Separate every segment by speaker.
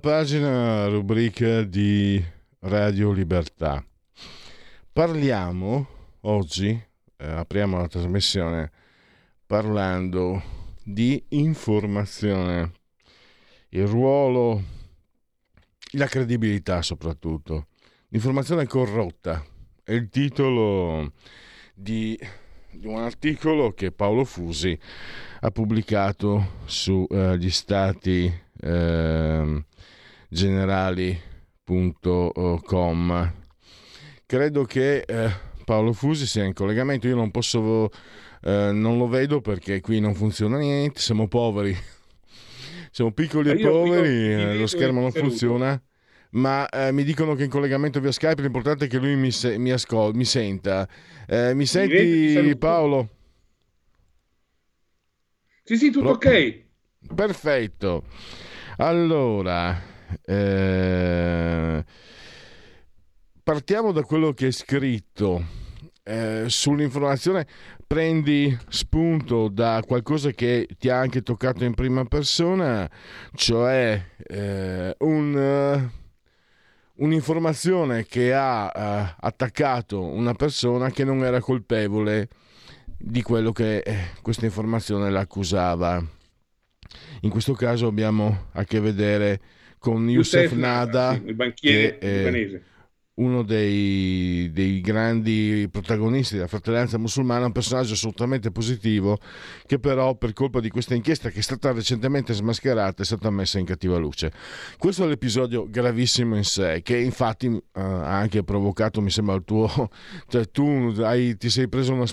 Speaker 1: Pagina, rubrica di Radio Libertà. Parliamo oggi, eh, apriamo la trasmissione parlando di informazione, il ruolo, la credibilità soprattutto. L'informazione corrotta è il titolo di, di un articolo che Paolo Fusi ha pubblicato sugli eh, stati eh, generali.com. Credo che eh, Paolo Fusi sia in collegamento, io non posso, eh, non lo vedo perché qui non funziona niente, siamo poveri, siamo piccoli e poveri, eh, lo schermo non funziona ma eh, mi dicono che in collegamento via Skype l'importante è che lui mi, se- mi, ascol- mi senta. Eh, mi senti Paolo?
Speaker 2: Sì, sì, tutto Pro- ok.
Speaker 1: Perfetto. Allora, eh, partiamo da quello che è scritto. Eh, sull'informazione prendi spunto da qualcosa che ti ha anche toccato in prima persona, cioè eh, un, uh, un'informazione che ha uh, attaccato una persona che non era colpevole di quello che eh, questa informazione l'accusava. In questo caso abbiamo a che vedere con Youssef Nada,
Speaker 2: sì, il banchiere libanese
Speaker 1: uno dei, dei, grandi protagonisti della fratellanza musulmana, un personaggio assolutamente positivo che però per colpa di questa inchiesta che è stata recentemente smascherata è stata messa in cattiva luce. Questo è l'episodio gravissimo in sé che infatti uh, ha anche provocato, mi sembra, il tuo... cioè tu hai, ti sei preso una,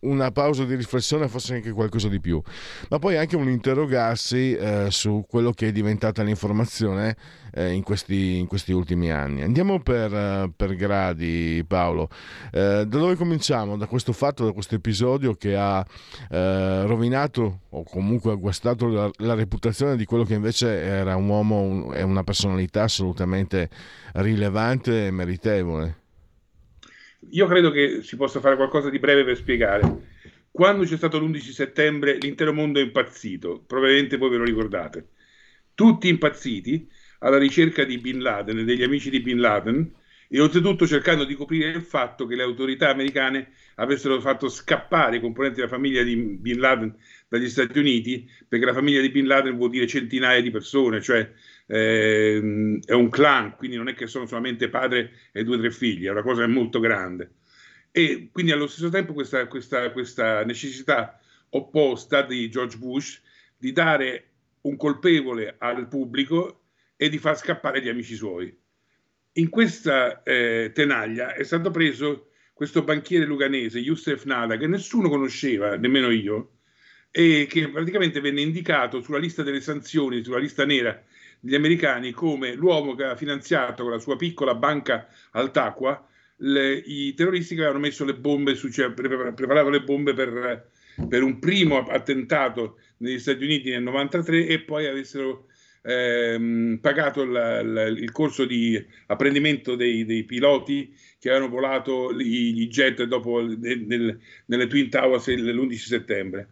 Speaker 1: una, pausa di riflessione, forse anche qualcosa di più, ma poi anche un interrogarsi uh, su quello che è diventata l'informazione uh, in, questi, in questi ultimi anni. Andiamo per eh, per, gradi, Paolo. Eh, da dove cominciamo? Da questo fatto, da questo episodio che ha eh, rovinato o comunque ha guastato la, la, reputazione di quello che invece era un uomo e un, una personalità assolutamente rilevante e meritevole.
Speaker 2: Io credo che si possa fare qualcosa di breve per spiegare. Quando c'è stato l'11 settembre, l'intero mondo è impazzito, probabilmente voi ve lo ricordate. Tutti impazziti alla ricerca di Bin Laden e degli amici di Bin Laden e oltretutto cercando di coprire il fatto che le autorità americane avessero fatto scappare i componenti della famiglia di Bin Laden dagli Stati Uniti, perché la famiglia di Bin Laden vuol dire centinaia di persone, cioè eh, è un clan, quindi non è che sono solamente padre e due o tre figli, è una cosa molto grande. E quindi allo stesso tempo questa, questa, questa necessità opposta di George Bush di dare un colpevole al pubblico e di far scappare gli amici suoi. In questa eh, tenaglia è stato preso questo banchiere luganese, Youssef Nada, che nessuno conosceva, nemmeno io, e che praticamente venne indicato sulla lista delle sanzioni, sulla lista nera degli americani, come l'uomo che aveva finanziato con la sua piccola banca al Taqua le, i terroristi che avevano messo le bombe, su, cioè preparavano le bombe per, per un primo attentato negli Stati Uniti nel 93 e poi avessero ehm, pagato la, la, il corso di apprendimento dei, dei, piloti che avevano volato gli jet dopo nel, nelle Twin Towers l'11 settembre.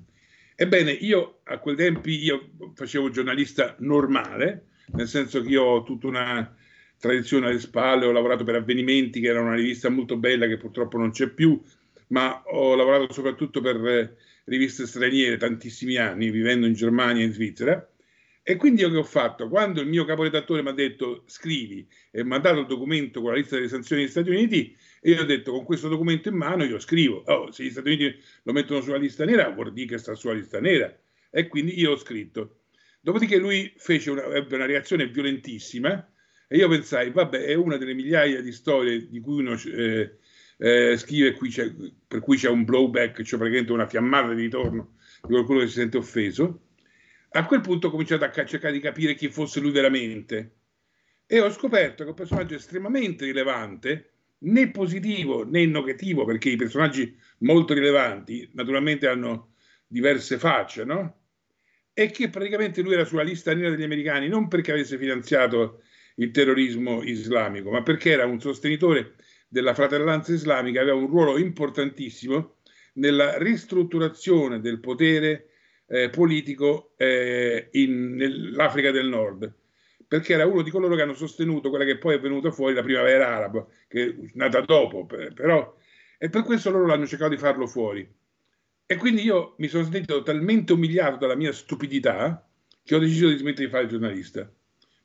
Speaker 2: Ebbene, io a quei tempi io facevo giornalista normale, nel senso che io ho tutta una tradizione alle spalle, ho lavorato per Avvenimenti, che era una rivista molto bella che purtroppo non c'è più, ma ho lavorato soprattutto per riviste straniere tantissimi anni, vivendo in Germania e in Svizzera. E quindi io che ho fatto? Quando il mio caporedattore mi ha detto scrivi e mi ha dato il documento con la lista delle sanzioni degli Stati Uniti, e io ho detto con questo documento in mano io scrivo. Oh, se gli Stati Uniti lo mettono sulla lista nera, vuol dire che sta sulla lista nera. E quindi io ho scritto. Dopodiché lui fece una, ebbe una reazione violentissima E io pensai, vabbè, è una delle migliaia di storie di cui uno eh, eh, scrive, per cui c'è un blowback, cioè praticamente una fiammata di ritorno di qualcuno che si sente offeso. A quel punto ho cominciato a cercare di capire chi fosse lui veramente e ho scoperto che è un personaggio estremamente rilevante, né positivo né negativo, perché i personaggi molto rilevanti naturalmente hanno diverse facce, no? E che praticamente lui era sulla lista nera degli americani non perché avesse finanziato il terrorismo islamico, ma perché era un sostenitore della fratellanza islamica, aveva un ruolo importantissimo nella ristrutturazione del potere eh, politico eh, in, nell'Africa del Nord, perché era uno di coloro che hanno sostenuto quella che poi è venuta fuori la primavera araba, che è nata dopo, però, e per questo loro l'hanno cercato di farlo fuori. E quindi io mi sono sentito talmente umiliato dalla mia stupidità che ho deciso di smettere di fare il giornalista,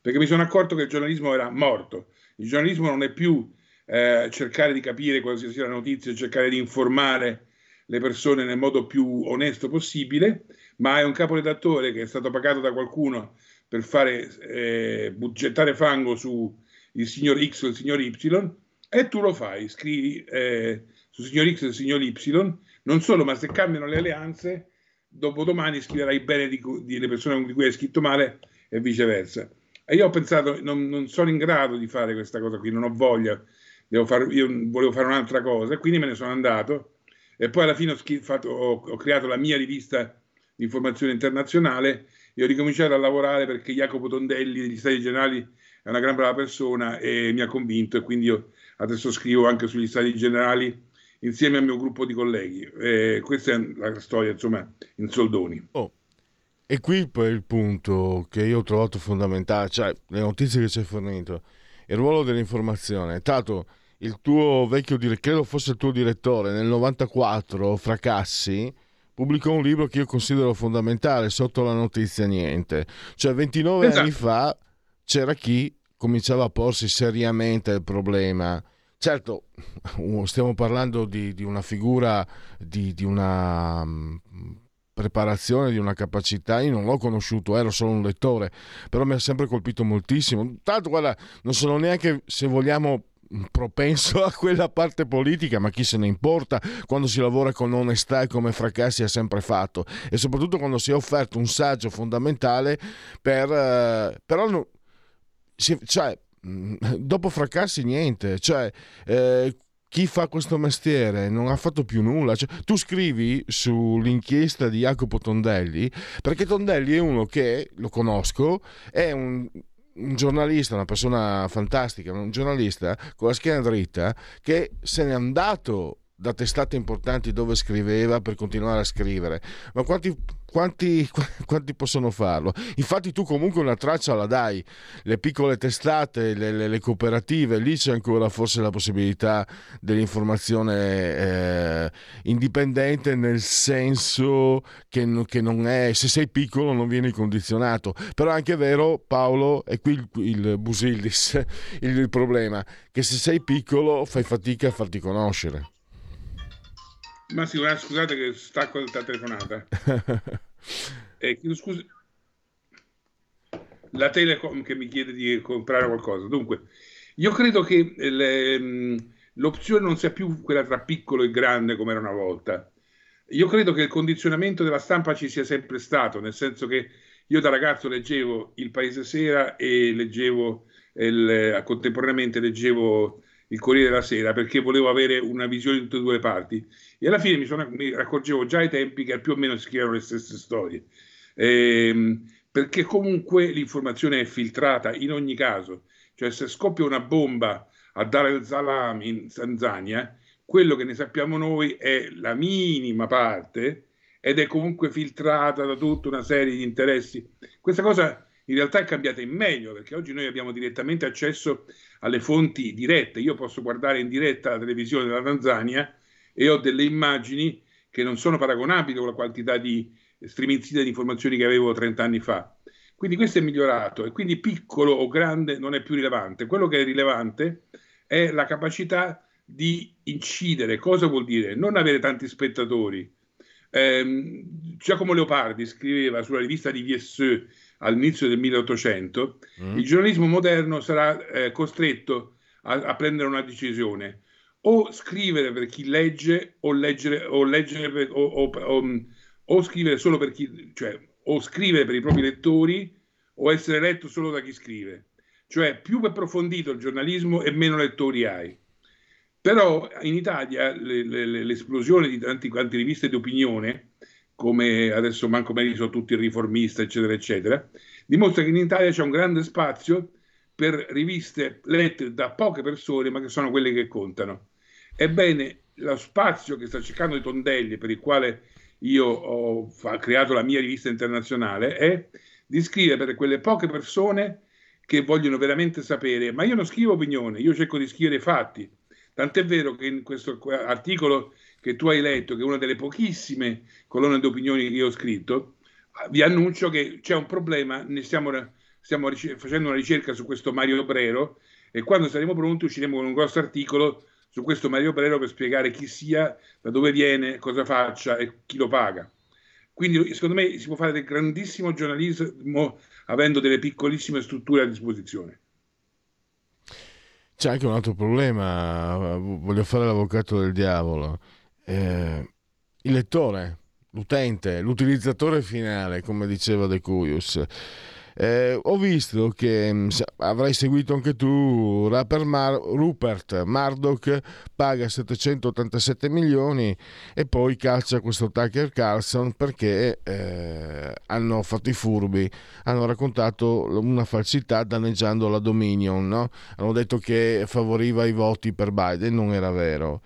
Speaker 2: perché mi sono accorto che il giornalismo era morto. Il giornalismo non è più eh, cercare di capire qualsiasi sia la notizia, cercare di informare le persone nel modo più onesto possibile, ma è un caporedattore che è stato pagato da qualcuno per fare eh, gettare fango su il signor X o il signor Y e tu lo fai, scrivi eh, su signor X e signor Y, non solo, ma se cambiano le alleanze, dopodomani scriverai bene delle persone di cui hai scritto male e viceversa. E io ho pensato, non, non sono in grado di fare questa cosa qui, non ho voglia, far, io volevo fare un'altra cosa e quindi me ne sono andato e poi alla fine ho, fatto, ho, ho creato la mia rivista di informazione internazionale e ho ricominciato a lavorare perché Jacopo Tondelli degli Stati Generali è una gran brava persona e mi ha convinto e quindi io adesso scrivo anche sugli Stati Generali insieme al mio gruppo di colleghi. E questa è la storia, insomma, in soldoni.
Speaker 1: Oh. E qui poi il punto che io ho trovato fondamentale, cioè le notizie che ci hai fornito, il ruolo dell'informazione. Tanto il tuo vecchio direttore, credo fosse il tuo direttore, nel 94, Fracassi, pubblicò un libro che io considero fondamentale, sotto la notizia niente. Cioè 29 esatto. anni fa c'era chi cominciava a porsi seriamente il problema. Certo, stiamo parlando di, di una figura, di, di una mm, preparazione, di una capacità. Io non l'ho conosciuto, ero solo un lettore, però mi ha sempre colpito moltissimo. Tanto, guarda, non sono neanche, se vogliamo, propenso a quella parte politica, ma chi se ne importa? Quando si lavora con onestà e come Fracassi ha sempre fatto. E soprattutto quando si è offerto un saggio fondamentale per... Eh, però no, si, cioè, mm, dopo Fracassi niente, cioè... Eh, chi fa questo mestiere non ha fatto più nulla. Cioè, tu scrivi sull'inchiesta di Jacopo Tondelli, perché Tondelli è uno che, lo conosco, è un, un giornalista, una persona fantastica, un giornalista con la schiena dritta che se n'è andato da testate importanti dove scriveva per continuare a scrivere. Ma quanti, quanti, quanti, possono farlo? Infatti tu comunque una traccia la dai, le piccole testate, le, le, le cooperative, lì c'è ancora forse la possibilità dell'informazione eh, indipendente nel senso che, che, non è, se sei piccolo non vieni condizionato, però è anche vero Paolo, e qui il, il Busillis, il, il problema, che se sei piccolo fai fatica a farti conoscere.
Speaker 2: Ma sì, scusate che stacco la telefonata. eh, scusa. La Telecom che mi chiede di comprare qualcosa. Dunque, io credo che le, mm, l'opzione non sia più quella tra piccolo e grande come era una volta. Io credo che il condizionamento della stampa ci sia sempre stato, nel senso che io da ragazzo leggevo Il Paese Sera e leggevo il, contemporaneamente leggevo il Corriere della Sera perché volevo avere una visione di tutte e due le parti. E alla fine mi, sono, mi accorgevo già ai tempi che più o meno si scrivevano le stesse storie. Ehm, perché comunque l'informazione è filtrata in ogni caso. Cioè se scoppia una bomba a Dar el Salam in Tanzania quello che ne sappiamo noi è la minima parte ed è comunque filtrata da tutta una serie di interessi. Questa cosa in realtà è cambiata in meglio perché oggi noi abbiamo direttamente accesso alle fonti dirette. Io posso guardare in diretta la televisione della Tanzania e ho delle immagini che non sono paragonabili con la quantità di striminzita di informazioni che avevo 30 anni fa. Quindi questo è migliorato e quindi piccolo o grande non è più rilevante. Quello che è rilevante è la capacità di incidere. Cosa vuol dire? Non avere tanti spettatori, Eh, Giacomo Leopardi scriveva sulla rivista di VSE all'inizio del 1800, mm. il giornalismo moderno sarà eh, costretto a, a, prendere una decisione, o scrivere per chi legge o leggere, o, leggere per, o, o, o, scrivere solo per chi, cioè, o scrivere per i propri lettori o essere letto solo da chi scrive. Cioè più approfondito il giornalismo e meno lettori hai. Però in Italia le, le, l'esplosione di tanti quanti riviste di opinione, come adesso manco me sono tutti riformisti, eccetera, eccetera, dimostra che in Italia c'è un grande spazio per riviste lette da poche persone, ma che sono quelle che contano. Ebbene, lo spazio che sta cercando i Tondelli, per il quale io ho creato la mia rivista internazionale, è di scrivere per quelle poche persone che vogliono veramente sapere, ma io non scrivo opinione, io cerco di scrivere fatti. Tant'è vero che in questo articolo che tu hai letto, che è una delle pochissime colonne di opinioni che io ho scritto, vi annuncio che c'è un problema, ne stiamo, stiamo facendo una ricerca su questo Mario Brero e quando saremo pronti usciremo con un grosso articolo su questo Mario Brero per spiegare chi sia, da dove viene, cosa faccia e chi lo paga. Quindi secondo me si può fare del grandissimo giornalismo avendo delle piccolissime strutture a disposizione.
Speaker 1: C'è anche un altro problema, voglio fare l'avvocato del diavolo. Eh, il lettore, l'utente, l'utilizzatore finale, come diceva De Cuius, eh, ho visto che mm, avrai seguito anche tu Mar- Rupert Murdoch paga 787 milioni e poi caccia questo Tucker Carlson perché eh, hanno fatto i furbi, hanno raccontato una falsità danneggiando la Dominion, no? hanno detto che favoriva i voti per Biden, non era vero.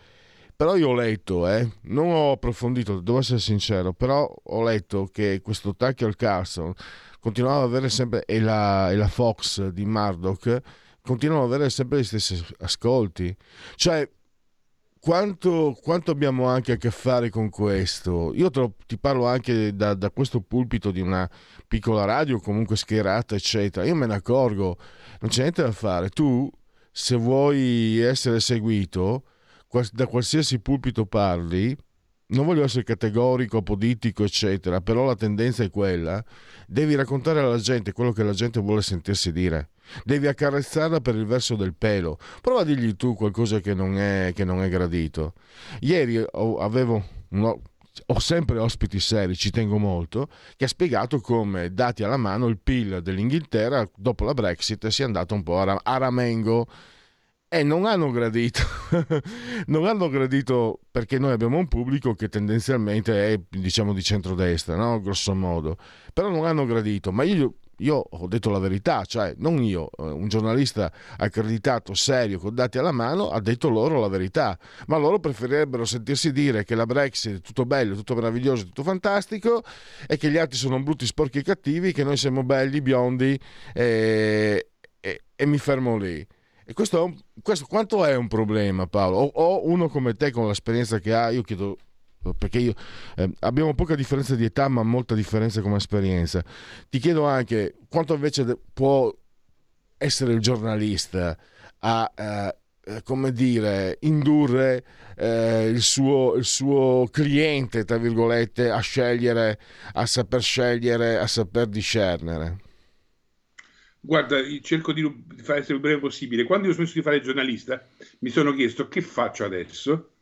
Speaker 1: Però io ho letto, eh, non ho approfondito, devo essere sincero, però ho letto che questo Tucker Carlson continuava ad avere sempre, e la, e la Fox di Murdoch, continuano ad avere sempre gli stessi ascolti. Cioè, quanto, quanto, abbiamo anche a che fare con questo? Io lo, ti parlo anche da, da, questo pulpito di una piccola radio, comunque schierata, eccetera. Io me ne accorgo, non c'è niente da fare. Tu, se vuoi essere seguito, da qualsiasi pulpito parli, non voglio essere categorico, apodittico, eccetera, però la tendenza è quella. Devi raccontare alla gente quello che la gente vuole sentirsi dire. Devi accarezzarla per il verso del pelo. Prova a dirgli tu qualcosa che non è, che non è gradito. Ieri avevo uno, ho sempre ospiti seri, ci tengo molto, che ha spiegato come, dati alla mano, il PIL dell'Inghilterra dopo la Brexit sia andato un po' a ramengo e non hanno gradito, non hanno gradito perché noi abbiamo un pubblico che tendenzialmente è diciamo di centrodestra, no? grosso modo, però non hanno gradito, ma io, io ho detto la verità, cioè non io, eh, un giornalista accreditato, serio, con dati alla mano, ha detto loro la verità, ma loro preferirebbero sentirsi dire che la Brexit è tutto bello, tutto meraviglioso, tutto fantastico e che gli altri sono brutti, sporchi e cattivi, che noi siamo belli, biondi e, e, e mi fermo lì. E questo, è un, questo quanto è un problema, Paolo? O, o, uno come te, con l'esperienza che ha, io chiedo, perché io, eh, abbiamo poca differenza di età, ma molta differenza come esperienza. Ti chiedo anche quanto invece può essere il giornalista a. Eh, come dire, indurre eh, il, suo, il, suo, cliente, tra virgolette, a scegliere, a saper scegliere, a saper discernere.
Speaker 2: Guarda, cerco di fare essere il breve possibile. Quando io ho smesso di fare giornalista, mi sono chiesto che faccio adesso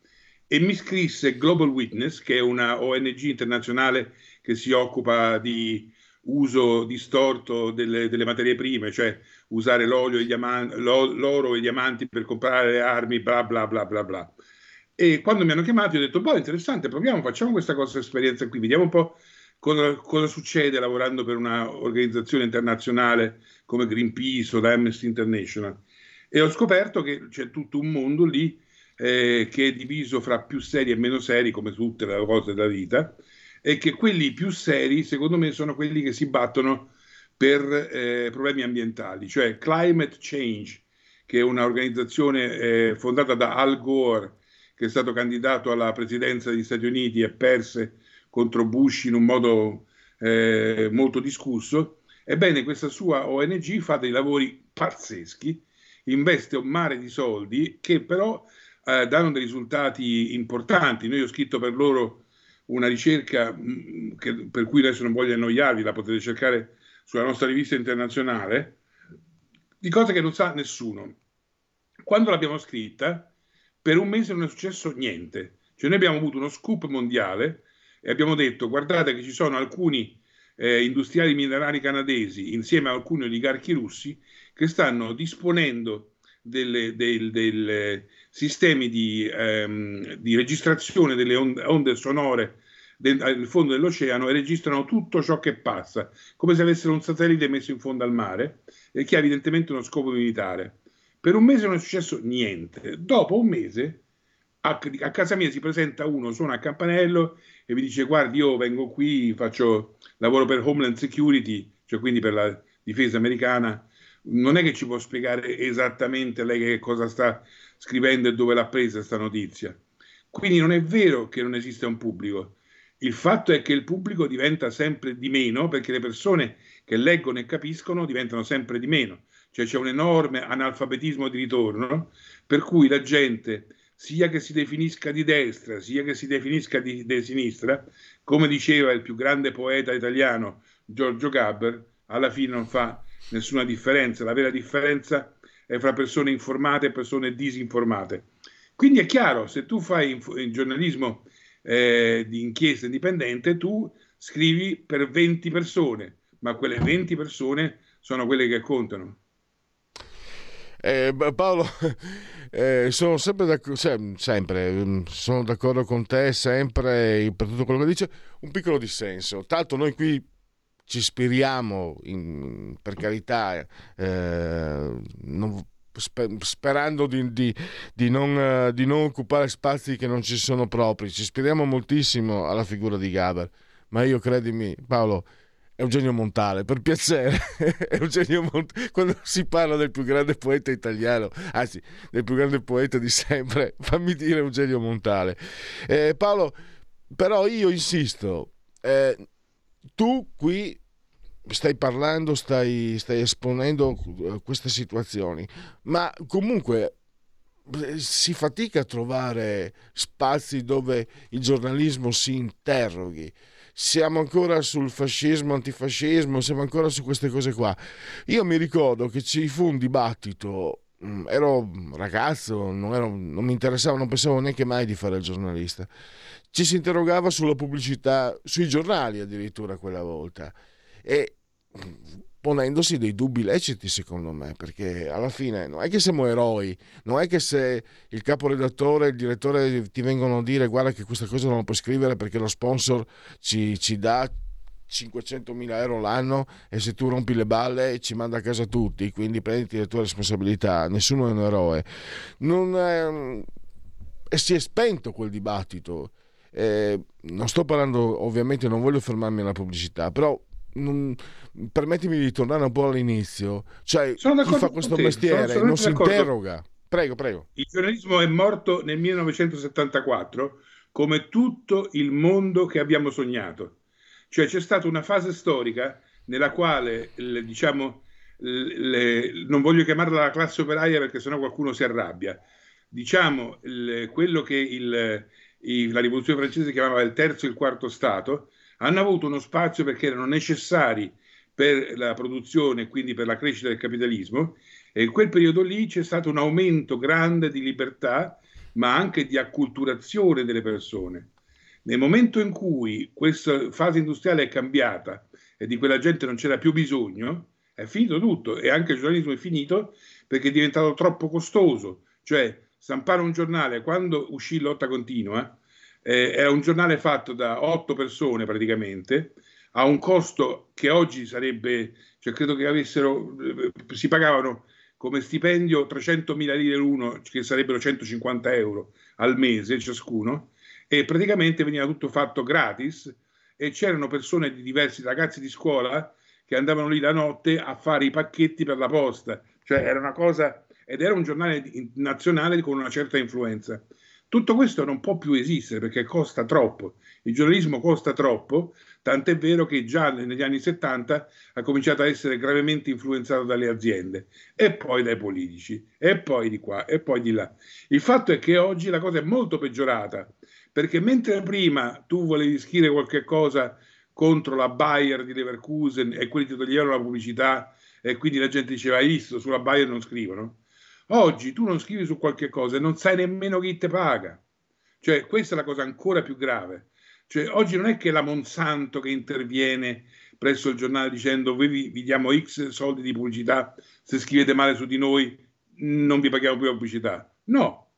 Speaker 2: e mi scrisse Global Witness, che è una ONG internazionale che si occupa di uso distorto delle, delle materie prime, cioè usare l'olio e diamanti, l'oro e i diamanti per comprare armi, bla bla bla bla bla. E quando mi hanno chiamato, ho detto: Boh, interessante, proviamo, facciamo questa cosa, esperienza qui, vediamo un po' cosa, cosa succede lavorando per un'organizzazione internazionale come Greenpeace o da Amnesty International. E ho scoperto che c'è tutto un mondo lì eh, che è diviso fra più seri e meno seri, come tutte le cose della vita, e che quelli più seri, secondo me, sono quelli che si battono per eh, problemi ambientali, cioè Climate Change, che è un'organizzazione eh, fondata da Al Gore, che è stato candidato alla presidenza degli Stati Uniti e perse contro Bush in un modo eh, molto discusso. Ebbene, questa sua ONG fa dei lavori pazzeschi, investe un mare di soldi che però eh, danno dei risultati importanti. Noi ho scritto per loro una ricerca mm, che, per cui adesso non voglio annoiarvi, la potete cercare sulla nostra rivista internazionale, di cose che non sa nessuno. Quando l'abbiamo scritta, per un mese non è successo niente. Cioè noi abbiamo avuto uno scoop mondiale e abbiamo detto guardate che ci sono alcuni eh, industriali minerari canadesi insieme a alcuni oligarchi russi che stanno disponendo dei del sistemi di, ehm, di, registrazione delle onde, onde sonore nel fondo dell'oceano e registrano tutto ciò che passa, come se avessero un satellite messo in fondo al mare, e che ha evidentemente uno scopo militare. Per un mese non è successo niente. Dopo un mese a, a, casa mia si presenta uno, suona a campanello e mi dice guardi io vengo qui, faccio lavoro per Homeland Security, cioè quindi per la difesa americana, non è che ci può spiegare esattamente lei che cosa sta scrivendo e dove l'ha presa questa notizia. Quindi non è vero che non esiste un pubblico. Il fatto è che il pubblico diventa sempre di meno perché le persone che leggono e capiscono diventano sempre di meno. Cioè c'è un enorme analfabetismo di ritorno per cui la gente sia che si definisca di destra, sia che si definisca di, di sinistra, come diceva il più grande poeta italiano Giorgio Gaber, alla fine non fa nessuna differenza. La vera differenza è fra persone informate e persone disinformate. Quindi è chiaro, se tu fai in, giornalismo eh, di inchiesta indipendente, tu scrivi per 20 persone, ma quelle 20 persone sono quelle che contano.
Speaker 1: Eh, Paolo, eh, sono sempre, d'accordo, sempre, mm, sono d'accordo con te, sempre per tutto quello che dice. Un piccolo dissenso. Tanto noi qui ci ispiriamo, in, per carità, eh, non, sperando di, di, di, non, di, non, occupare spazi che non ci sono propri. Ci ispiriamo moltissimo alla figura di Gaber, ma io credimi, Paolo Eugenio Montale, per piacere, Eugenio Montale, quando si parla del più grande poeta italiano, anzi del più grande poeta di sempre, fammi dire Eugenio Montale. Eh, Paolo, però io insisto, eh, tu qui stai parlando, stai, stai esponendo eh, queste situazioni, ma comunque eh, si fatica a trovare spazi dove il giornalismo si interroghi siamo ancora sul fascismo, antifascismo, siamo ancora su queste cose qua. Io mi ricordo che ci fu un dibattito, mm, ero ragazzo, non, ero, non mi interessava, non pensavo neanche mai di fare il giornalista. Ci si interrogava sulla pubblicità, sui giornali addirittura quella volta. E ponendosi dei dubbi leciti secondo me, perché alla fine non è che siamo eroi, non è che se il caporedattore e il direttore ti vengono a dire guarda che questa cosa non la puoi scrivere perché lo sponsor ci, ci dà 500.000 euro l'anno e se tu rompi le balle ci manda a casa tutti, quindi prenditi le tue responsabilità, nessuno è un eroe. Non è, si è spento quel dibattito. Eh, non sto parlando, ovviamente non voglio fermarmi alla pubblicità, però non, permettimi di tornare un po' all'inizio. Cioè, chi fa questo mestiere non si d'accordo. interroga. Prego, prego.
Speaker 2: Il giornalismo è morto nel 1974 come tutto il mondo che abbiamo sognato. Cioè c'è stata una fase storica nella quale, le, diciamo, le, non voglio chiamarla la classe operaia perché sennò qualcuno si arrabbia, diciamo le, quello che il, il, la rivoluzione francese chiamava il terzo e il quarto Stato, hanno avuto uno spazio perché erano necessari per la produzione e quindi per la crescita del capitalismo e in quel periodo lì c'è stato un aumento grande di libertà ma anche di acculturazione delle persone. Nel momento in cui questa fase industriale è cambiata e di quella gente non c'era più bisogno, è finito tutto e anche il giornalismo è finito perché è diventato troppo costoso. Cioè, stampare un giornale quando uscì Lotta Continua eh, era un giornale fatto da otto persone praticamente, a un costo che oggi sarebbe, cioè credo che avessero, eh, si pagavano come stipendio 300.000 lire l'uno, che sarebbero 150 euro al mese ciascuno, e praticamente veniva tutto fatto gratis e c'erano persone di diversi ragazzi di scuola che andavano lì la notte a fare i pacchetti per la posta, cioè era una cosa, ed era un giornale nazionale con una certa influenza. Tutto questo non può più esistere perché costa troppo. Il giornalismo costa troppo, tant'è vero che già negli anni 70 ha cominciato a essere gravemente influenzato dalle aziende e poi dai politici e poi di qua e poi di là. Il fatto è che oggi la cosa è molto peggiorata Perché mentre prima tu volevi scrivere qualche cosa contro la Bayer di Leverkusen e quelli ti toglievano la pubblicità e quindi la gente diceva hai visto sulla Bayer non scrivono oggi tu non scrivi su qualche cosa e non sai nemmeno chi te paga. Cioè questa è la cosa ancora più grave. Cioè oggi non è che la Monsanto che interviene presso il giornale dicendo vi, vi diamo x soldi di pubblicità se scrivete male su di noi non vi paghiamo più pubblicità. No.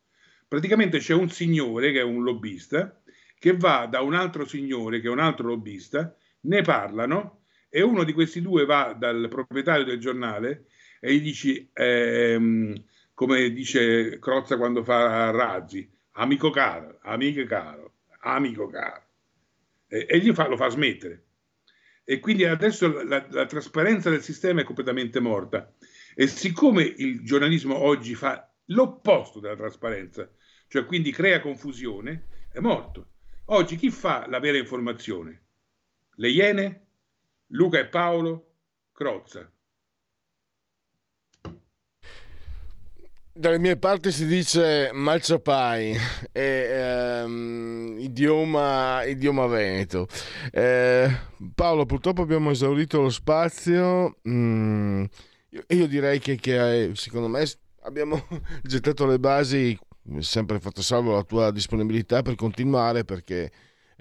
Speaker 2: Praticamente c'è un signore che è un lobbista che va da un altro signore che è un altro lobbista, ne parlano e uno di questi due va dal proprietario del giornale e gli dice, ehm, come dice Crozza quando fa Razzi, amico caro, amico caro, amico caro, e, e gli fa, lo fa smettere. E quindi adesso la, la trasparenza del sistema è completamente morta. E siccome il giornalismo oggi fa l'opposto della trasparenza, cioè quindi crea confusione, è morto. Oggi chi fa la vera informazione? Le Iene, Luca e Paolo, Crozza.
Speaker 1: Dalle mie parti si dice malciapai, um, idioma, idioma veneto. Eh, Paolo, purtroppo abbiamo esaurito lo spazio. Mm, io, io, direi che, che secondo me abbiamo gettato le basi sempre fatto salvo la tua disponibilità per continuare perché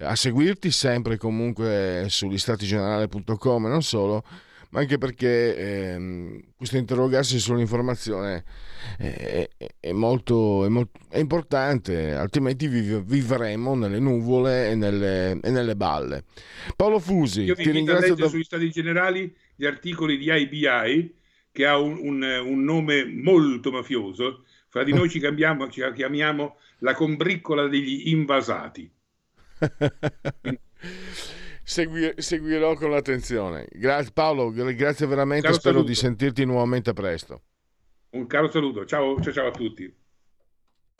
Speaker 1: a seguirti sempre comunque su listatigenerale.com e non solo ma anche perché ehm, questo interrogarsi sull'informazione è, è, è, molto, è, molto, è importante, altrimenti viv- vivremo nelle nuvole e nelle, e nelle, balle. Paolo Fusi,
Speaker 2: Io
Speaker 1: ti ringrazio.
Speaker 2: Da... sugli stati generali gli articoli di IBI, che ha un, un, un nome molto mafioso, fra di noi ci, cambiamo, ci chiamiamo la combriccola degli invasati.
Speaker 1: Segui, seguirò con l'attenzione. Gra- Paolo, grazie veramente, spero
Speaker 2: saluto.
Speaker 1: di sentirti nuovamente presto.
Speaker 2: Un caro saluto, ciao, ciao, ciao a tutti.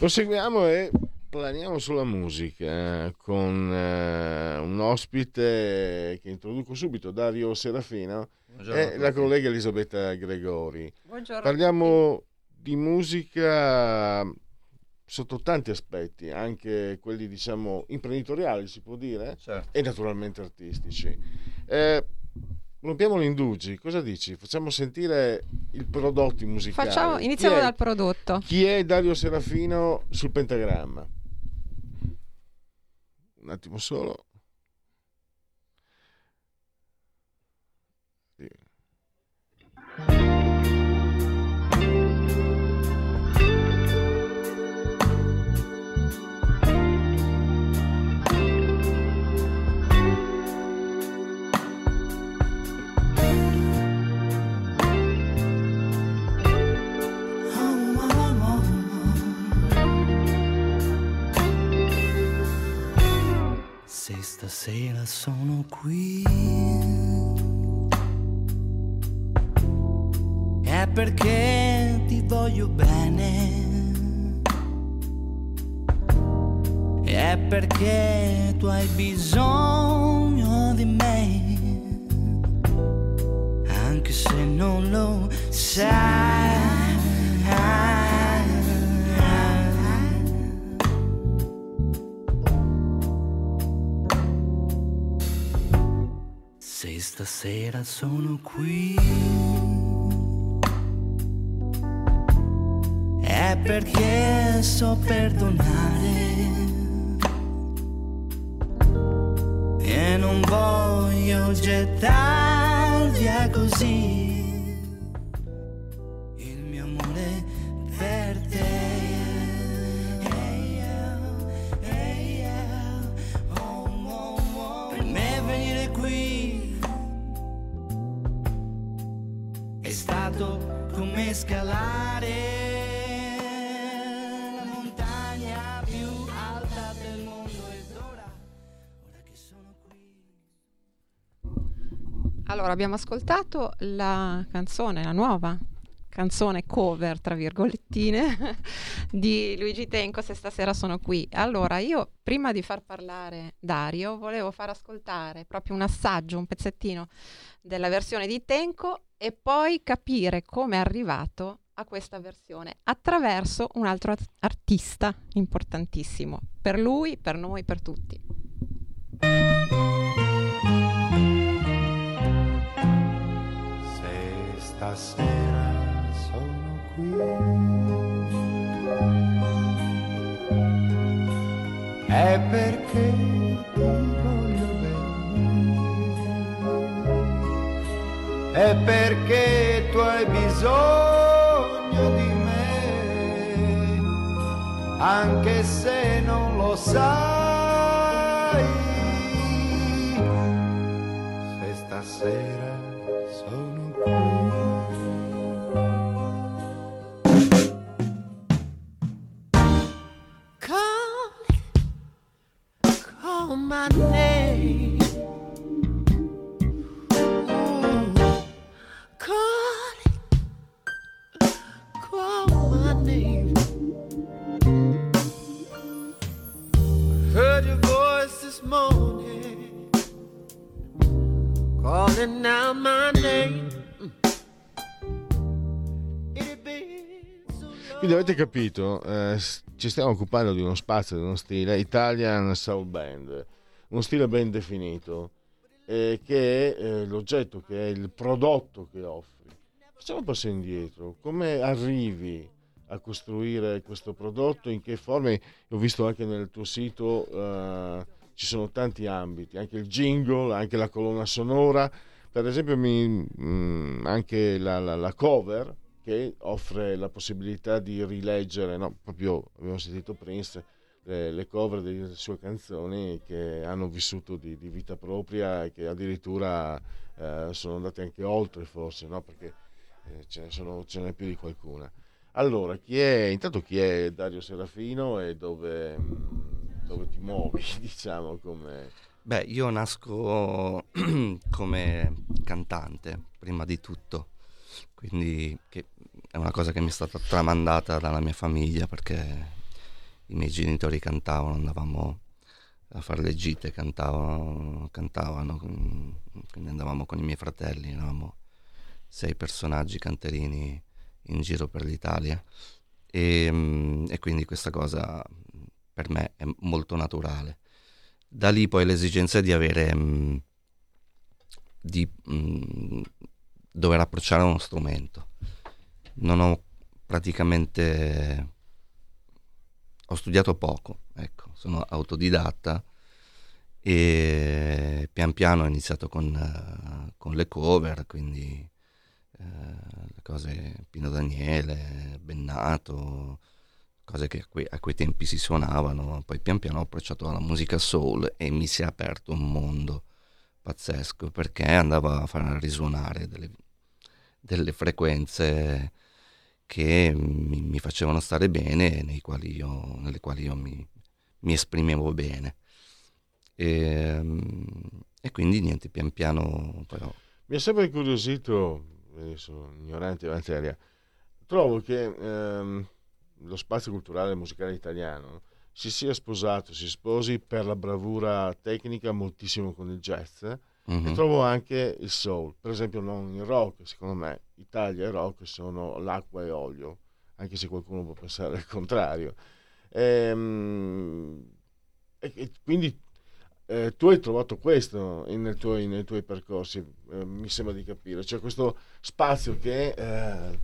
Speaker 1: Proseguiamo e planiamo sulla musica eh, con eh, un ospite che introduco subito, Dario Serafino e la collega Elisabetta Gregori.
Speaker 3: Buongiorno.
Speaker 1: Parliamo di musica sotto tanti aspetti, anche quelli diciamo imprenditoriali si può dire,
Speaker 4: Certo.
Speaker 1: e naturalmente artistici. Eh, rompiamo l'indugi, cosa dici? Facciamo sentire i prodotti musicali.
Speaker 3: Facciamo- iniziamo
Speaker 1: è-
Speaker 3: dal prodotto.
Speaker 1: Chi è Dario Serafino sul pentagramma? Un attimo solo.
Speaker 5: Stasera sono qui è perché ti voglio bene. È perché tu hai bisogno di me. Anche se non lo sai. Stasera sono qui. È perché so perdonare. E non voglio gettar
Speaker 3: Allora, abbiamo ascoltato la canzone, la nuova canzone cover, tra virgolettine, di Luigi Tenco, se stasera sono qui. Allora, io prima di far parlare Dario, volevo far ascoltare proprio un assaggio, un pezzettino della versione di Tenco e poi capire come è arrivato a questa versione attraverso un altro at- artista importantissimo, per lui, per noi, per tutti.
Speaker 6: Stasera sono qui. È perché ti voglio bene, è perché tu hai bisogno di me, anche se non lo sai. Se stasera
Speaker 1: avete capito, eh, ci stiamo occupando di uno spazio, di uno stile Italian Soul Band, uno stile ben definito, eh, che è eh, l'oggetto, che è il prodotto che offri. Facciamo un passo indietro, come arrivi a costruire questo prodotto, in che forme? Ho visto anche nel tuo sito, eh, ci sono tanti ambiti, anche il jingle, anche la colonna sonora, per esempio mi- mm, anche la- la- la cover, che offre la possibilità di rileggere, no, proprio abbiamo sentito Prince, le, le cover delle sue canzoni che hanno vissuto di, di vita propria e che addirittura eh, sono andate anche oltre forse, no? perché eh, ce, ne sono, ce n'è più di qualcuna. Allora, chi è, intanto chi è Dario Serafino e dove, mm, dove ti muovi, diciamo, come...
Speaker 4: Beh, io nasco come cantante, prima di tutto, quindi che è una cosa che mi è stata tramandata dalla mia famiglia perché i miei genitori cantavano, andavamo a fare le gite, cantavano, cantavano, quindi andavamo con i miei fratelli, eravamo sei personaggi canterini in giro per l'Italia e, mm, e quindi questa cosa per me è molto naturale. Da lì poi l'esigenza di avere, mm, di mm, dover approcciare uno strumento. Non ho praticamente, ho studiato poco, ecco, sono autodidatta e pian piano ho iniziato con, eh, con le cover, quindi eh, le cose Pino Daniele, Bennato, cose che a quei, a quei tempi si suonavano, poi pian piano ho approcciato alla musica soul e mi si è aperto un mondo pazzesco perché andava a far risuonare delle, delle frequenze che mi, mi facevano stare bene, nei quali io, nelle quali io mi, mi esprimevo bene. E, e quindi niente, pian piano però
Speaker 1: Mi ha sempre incuriosito, eh, sono ignorante in materia, trovo che ehm, lo spazio culturale e musicale italiano si sia sposato, si sposi per la bravura tecnica moltissimo con il jazz
Speaker 4: Mhm.
Speaker 1: e trovo anche il soul, per esempio non il rock, secondo me Italia e rock sono l'acqua e olio, anche se qualcuno può pensare il contrario. Ehm, e, e quindi eh, tu hai trovato questo nei, tuoi, nei tuoi percorsi, eh, mi sembra di capire, cioè questo spazio che eh,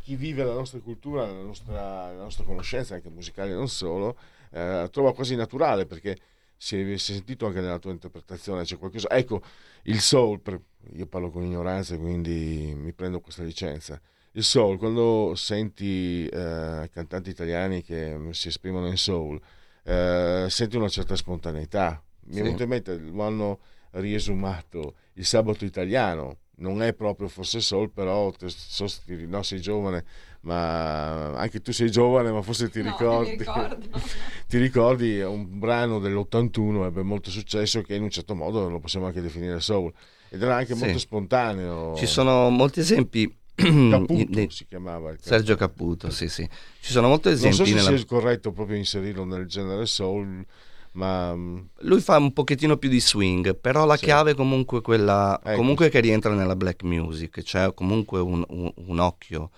Speaker 1: chi vive la nostra cultura, la nostra, la nostra conoscenza, anche musicale e non solo, eh, trova quasi naturale perché si è, si è sentito anche nella tua interpretazione, c'è qualcosa. Ecco, il soul, per- io parlo con ignoranza, quindi mi prendo questa licenza. Il soul, quando senti eh, cantanti italiani che si esprimono in soul, eh, senti una certa spontaneità. Mi è
Speaker 4: Sì.
Speaker 1: venuto in mente, lo hanno riesumato il sabato italiano. Non è proprio forse soul, però te- so no, sei giovane, ma anche tu sei giovane, ma forse ti
Speaker 3: No,
Speaker 1: ricordi. ti ricordi è un brano dell'81 ebbe molto successo che in un certo modo lo possiamo anche definire soul ed era anche
Speaker 4: Sì.
Speaker 1: molto spontaneo.
Speaker 4: Ci sono molti esempi.
Speaker 1: Caputo si chiamava il
Speaker 4: Sergio Caputo, sì, sì. Ci sono molti
Speaker 1: Non
Speaker 4: esempi
Speaker 1: so se
Speaker 4: nella...
Speaker 1: sia corretto proprio inserirlo nel genere soul, ma mm,
Speaker 4: Lui fa un pochettino più di swing, però la
Speaker 1: Sì.
Speaker 4: chiave è comunque quella
Speaker 1: Ecco.
Speaker 4: comunque che rientra nella black music, c'è comunque un, un- un occhio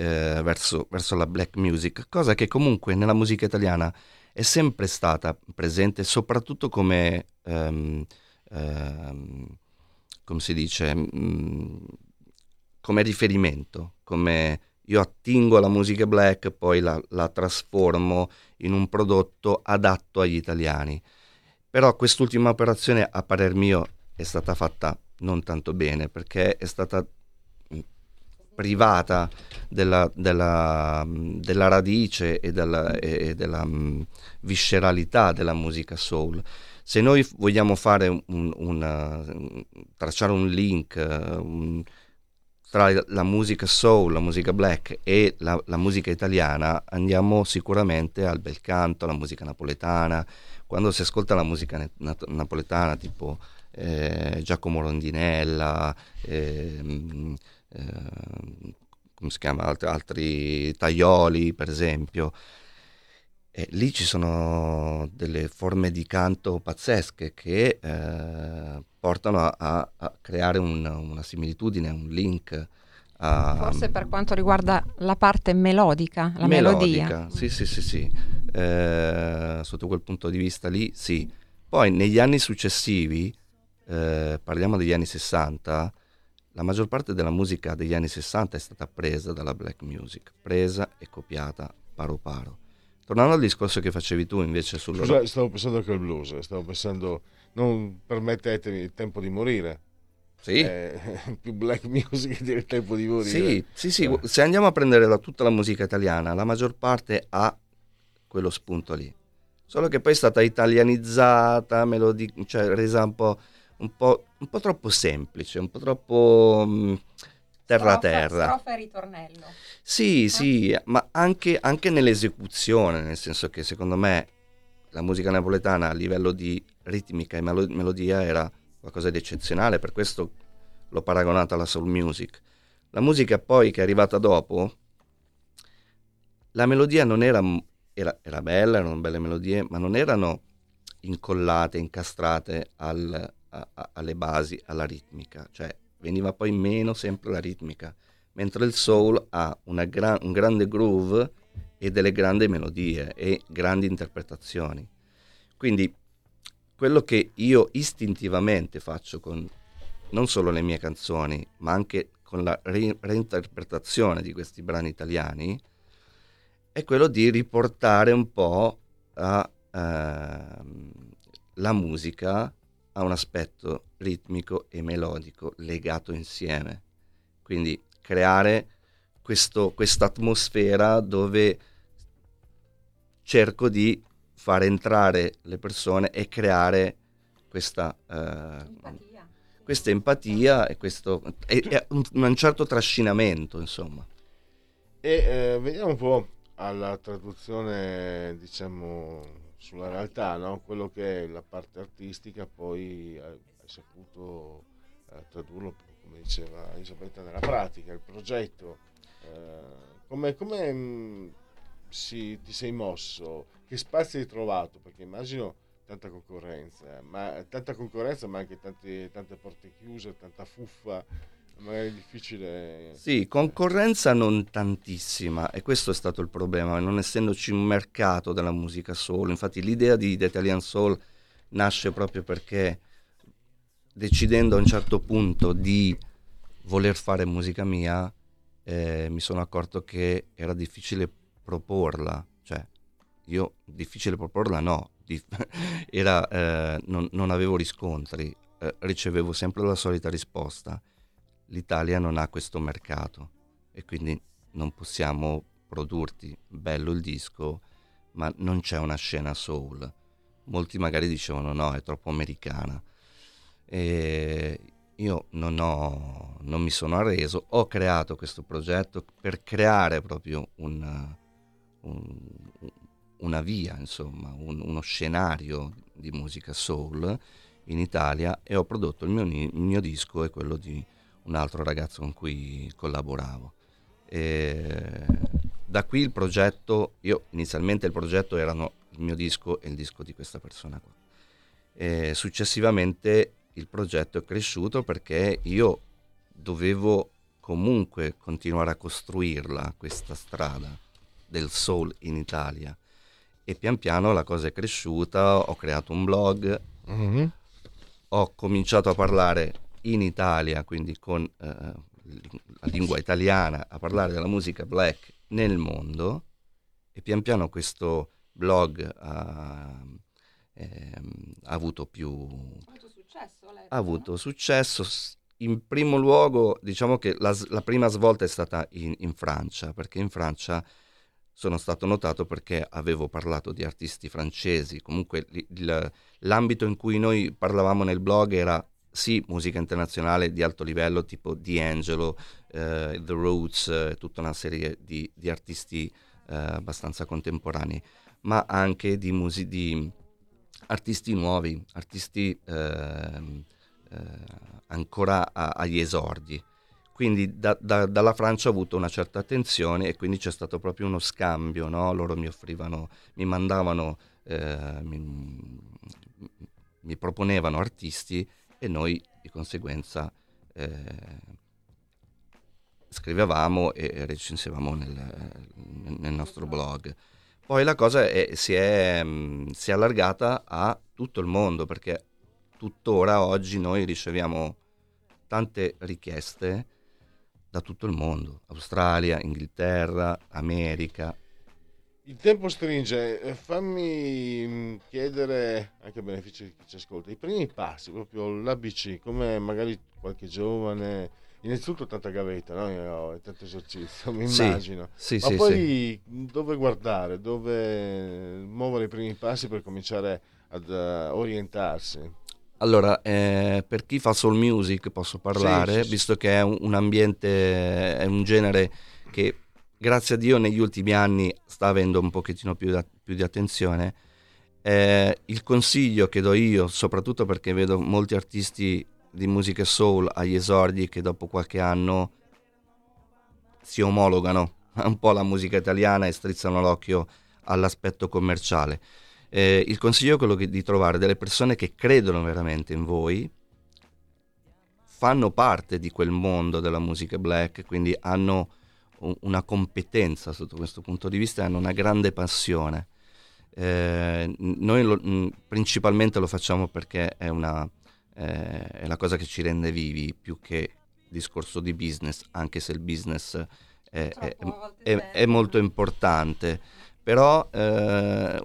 Speaker 4: eh, verso, verso la black music, cosa che comunque nella musica italiana è sempre stata presente, soprattutto come, ehm, ehm, come si dice, mm, come riferimento, come io attingo alla musica black, poi la, la trasformo in un prodotto adatto agli italiani. Però quest'ultima operazione, a parer mio, è stata fatta non tanto bene perché è stata privata della, della, mh, della radice e della, e- della mh, visceralità della musica soul. Se noi vogliamo fare un, una- tracciare un link eh, un- tra la musica soul, la musica black e la, la musica italiana, andiamo sicuramente al bel canto, alla musica napoletana. Quando si ascolta la musica ne- nat- napoletana, tipo eh, Giacomo Rondinella, ehm, ehm, come si chiama, Alt- altri Taioli, per esempio. E lì ci sono delle forme di canto pazzesche che eh, portano a, a- creare un- una similitudine, un link. A,
Speaker 3: Forse per quanto riguarda la parte melodica, la melodia.
Speaker 4: melodica. Sì, sì, sì, sì. Eh, sotto quel punto di vista lì, sì. Poi negli anni successivi, eh, parliamo degli anni 60, la maggior parte della musica degli anni 60 è stata presa dalla black music, presa e copiata paro paro. Tornando al discorso che facevi tu invece sul
Speaker 1: scusa, stavo pensando anche al blues, stavo pensando non permettetemi il tempo di morire.
Speaker 4: Sì.
Speaker 1: Eh, più black music il tempo di morire.
Speaker 4: Sì, sì, sì,
Speaker 1: Eh.
Speaker 4: se andiamo a prendere da tutta la musica italiana, la maggior parte ha quello spunto lì. Solo che poi è stata italianizzata, melodi- cioè resa un po', un, po', un po' troppo semplice, un po' troppo mh, terra terra.
Speaker 3: Strofa e ritornello.
Speaker 4: Sì, sì, ma anche, anche nell'esecuzione, nel senso che secondo me la musica napoletana a livello di ritmica e melo- melodia era qualcosa di eccezionale, per questo l'ho paragonata alla soul music. La musica poi che è arrivata dopo, la melodia non era, era, era bella, erano belle melodie, ma non erano incollate, incastrate al- a- a- alle basi, alla ritmica, cioè veniva poi meno sempre la ritmica, mentre il soul ha una gra- un grande groove e delle grandi melodie e grandi interpretazioni. Quindi quello che io istintivamente faccio con non solo le mie canzoni, ma anche con la re- reinterpretazione di questi brani italiani, è quello di riportare un po' a, ehm, la musica a un aspetto ritmico e melodico legato insieme. Quindi creare questo- questa atmosfera dove cerco di far entrare le persone e creare questa eh, questa empatia e questo e- e un, un certo trascinamento, insomma.
Speaker 1: E eh, veniamo un po' alla traduzione, diciamo, sulla realtà, no? quello che è la parte artistica, poi hai, saputo eh, tradurlo, come diceva Elisabetta, nella pratica, il progetto. eh, come si- ti sei mosso? Che spazi hai trovato? Perché immagino tanta concorrenza, ma tanta concorrenza, ma anche tanti- tante porte chiuse, tanta fuffa, magari è difficile.
Speaker 4: Sì, concorrenza non tantissima e questo è stato il problema, non essendoci un mercato della musica soul. Infatti l'idea di The Italian Soul nasce proprio perché decidendo a un certo punto di voler fare musica mia, eh, mi sono accorto che era difficile proporla, cioè io difficile proporla no, era, eh, non, non avevo riscontri, eh, ricevevo sempre la solita risposta l'Italia non ha questo mercato e quindi non possiamo produrti bello il disco, ma non c'è una scena soul. Molti magari dicevano no, è troppo americana. E io non, ho, non mi sono arreso, ho creato questo progetto per creare proprio un- un- una via, insomma, un- uno scenario di musica soul in Italia e ho prodotto il mio, il mio disco e quello di un altro ragazzo con cui collaboravo. E da qui il progetto, io inizialmente il progetto erano il mio disco e il disco di questa persona qua. E successivamente il progetto è cresciuto perché io dovevo comunque continuare a costruirla questa strada del soul in Italia e pian piano la cosa è cresciuta, ho creato un blog,
Speaker 1: Mhm.
Speaker 4: ho cominciato a parlare in Italia, quindi con eh, la lingua italiana, a parlare della musica black nel mondo e pian piano questo blog ha, ehm, ha avuto più... Ha avuto successo. S- In primo luogo, diciamo che la, la prima svolta è stata in, in Francia, perché in Francia sono stato notato perché avevo parlato di artisti francesi. Comunque il- l'ambito in cui noi parlavamo nel blog era sì musica internazionale di alto livello tipo D'Angelo, eh, The Roots, eh, tutta una serie di, di artisti eh, abbastanza contemporanei, ma anche di, musi- di artisti nuovi, artisti ehm, eh, ancora a- agli esordi. Quindi da- da- dalla Francia ho avuto una certa attenzione e quindi c'è stato proprio uno scambio, no? loro mi offrivano, mi mandavano, eh, mi, mi proponevano artisti e noi di conseguenza eh, scrivevamo e recensivamo nel, nel nostro blog. Poi la cosa è- si, è, mh, si è allargata a tutto il mondo perché tuttora oggi noi riceviamo tante richieste da tutto il mondo, Australia, Inghilterra, America.
Speaker 1: Il tempo stringe, eh, fammi mh, chiedere, anche a beneficio di chi ci ascolta, i primi passi, proprio l'ABC, come magari qualche giovane, innanzitutto tanta gavetta no? Ho- tanto esercizio, mi
Speaker 4: Sì,
Speaker 1: immagino,
Speaker 4: sì,
Speaker 1: ma
Speaker 4: sì,
Speaker 1: poi dove guardare, dove muovere i primi passi per cominciare ad eh, orientarsi?
Speaker 4: Allora, eh, per chi fa soul music posso parlare, visto che è un, un ambiente, è un genere che grazie a Dio negli ultimi anni sta avendo un pochettino più, da- più di attenzione. Eh, il consiglio che do io, soprattutto perché vedo molti artisti di musica soul agli esordi che dopo qualche anno si omologano un po' alla musica italiana e strizzano l'occhio all'aspetto commerciale. Eh, il consiglio è quello che- di trovare delle persone che credono veramente in voi, fanno parte di quel mondo della musica black, quindi hanno una competenza sotto questo punto di vista e hanno una grande passione. Eh, noi lo- principalmente lo facciamo perché è, una, eh, è la cosa che ci rende vivi più che discorso di business, anche se il business è, è- è- molto importante. Però eh,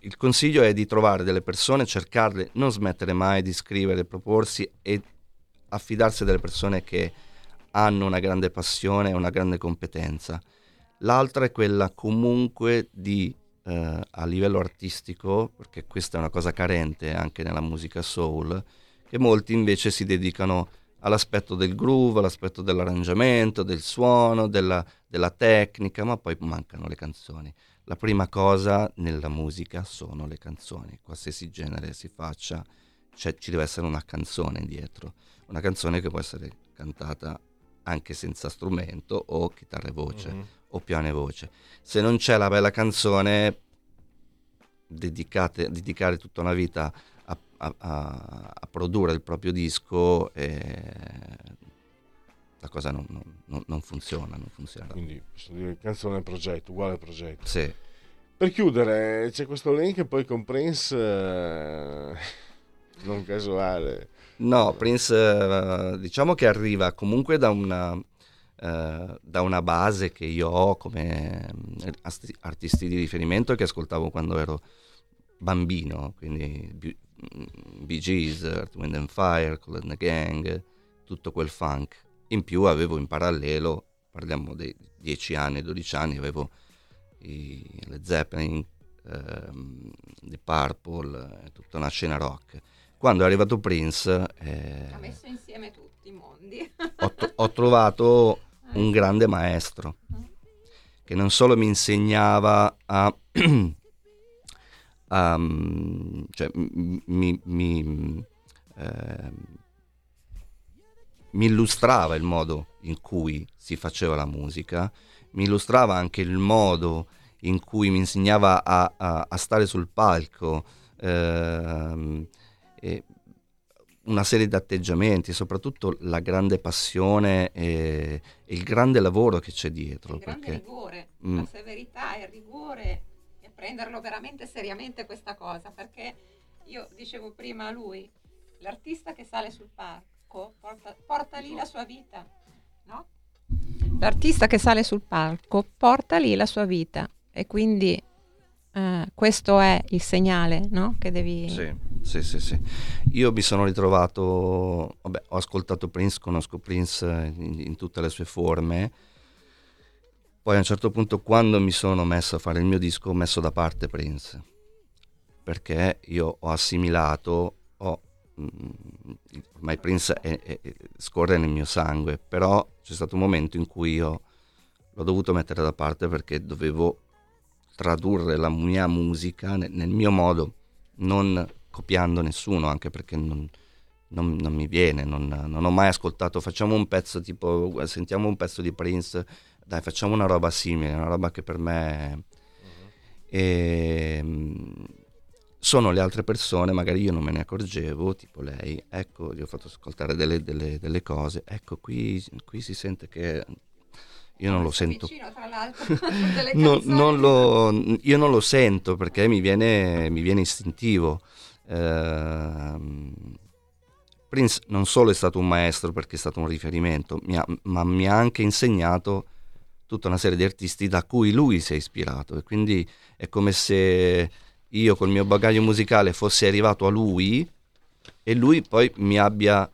Speaker 4: il consiglio è di trovare delle persone, cercarle, non smettere mai di scrivere, proporsi e affidarsi a delle persone che hanno una grande passione e una grande competenza. L'altra è quella comunque di, eh, a livello artistico, perché questa è una cosa carente anche nella musica soul, che molti invece si dedicano all'aspetto del groove, all'aspetto dell'arrangiamento, del suono, della, della tecnica, ma poi mancano le canzoni. La prima cosa nella musica sono le canzoni, qualsiasi genere si faccia, c'è- ci deve essere una canzone dietro, una canzone che può essere cantata anche senza strumento o chitarra e voce
Speaker 1: Mhm.
Speaker 4: o piano e voce. Se non c'è la bella canzone, dedicate- dedicare tutta una vita a, a- a- produrre il proprio disco, eh, la cosa non, non- non- funziona, non funziona.
Speaker 1: Quindi posso dire canzone progetto, uguale progetto.
Speaker 4: Sì.
Speaker 1: Per chiudere, c'è questo link poi con Prince, eh, non casuale.
Speaker 4: No, Prince eh, diciamo che arriva comunque da una, eh, da una base che io ho come mm, artisti di riferimento che ascoltavo quando ero bambino, quindi mm, Bee Gees, Earth, Wind and Fire, Cool and the Gang, tutto quel funk. In più avevo in parallelo, parliamo dei 10 anni, 12 anni, avevo i, le Zeppelin, ehm, The Purple, eh, tutta una scena rock. Quando è arrivato Prince eh,
Speaker 3: Ha messo insieme tutti i mondi.
Speaker 4: ho, to- ho trovato un grande maestro che non solo mi insegnava a, a, cioè, mi, mi, ehm, mi illustrava il modo in cui si faceva la musica, mi illustrava anche il modo in cui mi insegnava a, a- a stare sul palco, ehm, e una serie di atteggiamenti, soprattutto la grande passione e, e il grande lavoro che c'è dietro.
Speaker 3: Il grande
Speaker 4: perché,
Speaker 3: rigore,
Speaker 4: Mm.
Speaker 3: la severità e il rigore e prenderlo veramente seriamente questa cosa, perché io dicevo prima a lui, l'artista che sale sul palco porta, porta lì la sua vita, no? L'artista che sale sul palco porta lì la sua vita e quindi eh, questo è il segnale, no? Che devi...
Speaker 4: Sì, sì, sì, sì. Io mi sono ritrovato, vabbè, ho ascoltato Prince, conosco Prince in, in tutte le sue forme. Poi a un certo punto, quando mi sono messo a fare il mio disco, ho messo da parte Prince. Perché io ho assimilato, ho, mm, ormai Prince è- è- scorre nel mio sangue, però c'è stato un momento in cui io l'ho dovuto mettere da parte perché dovevo tradurre la mia musica nel, nel mio modo, non copiando nessuno, anche perché non, non- non mi viene, non, non ho mai ascoltato, facciamo un pezzo tipo, sentiamo un pezzo di Prince, dai facciamo una roba simile, una roba che per me... E, mm, sono le altre persone, magari io non me ne accorgevo, tipo lei, ecco, gli ho fatto ascoltare delle, delle- delle cose, ecco, qui, qui si sente che io non lo sento
Speaker 3: Vicino, tra l'altro, delle
Speaker 4: No-
Speaker 3: canzoni.
Speaker 4: non lo- io non lo sento perché mi viene, mi viene istintivo. Ehm, Prince non solo è stato un maestro perché è stato un riferimento, mi ha- ma mi ha anche insegnato tutta una serie di artisti da cui lui si è ispirato e quindi è come se io col mio bagaglio musicale fossi arrivato a lui e lui poi mi abbia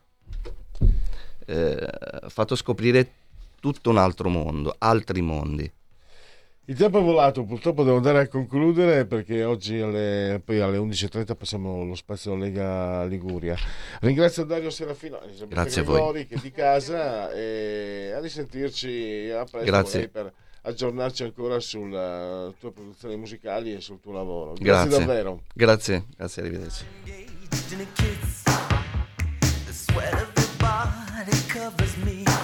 Speaker 4: eh, fatto scoprire tutto un altro mondo, altri mondi.
Speaker 1: Il tempo è volato, purtroppo devo andare a concludere perché oggi alle, poi alle 11.30 passiamo lo spazio Lega Liguria. Ringrazio Dario Serafino e Elisabetta
Speaker 4: Grazie a voi.
Speaker 1: Che è di casa e a risentirci a presto
Speaker 4: Grazie.
Speaker 1: vorrei, per aggiornarci ancora sulle tue produzioni musicali e sul tuo lavoro.
Speaker 4: Grazie.
Speaker 1: davvero.
Speaker 4: Grazie, grazie, arrivederci.
Speaker 5: in a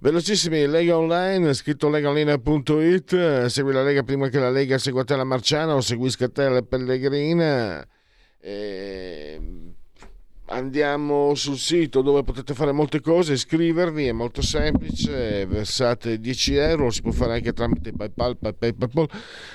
Speaker 1: Velocissimi, Lega Online, scritto legaonline.it, segui la Lega prima che la Lega segua te la Marciana o seguisca te la Pellegrina. E andiamo sul sito dove potete fare molte cose, iscrivervi, è molto semplice, versate 10 euro, si può fare anche tramite PayPal, PayPal, PayPal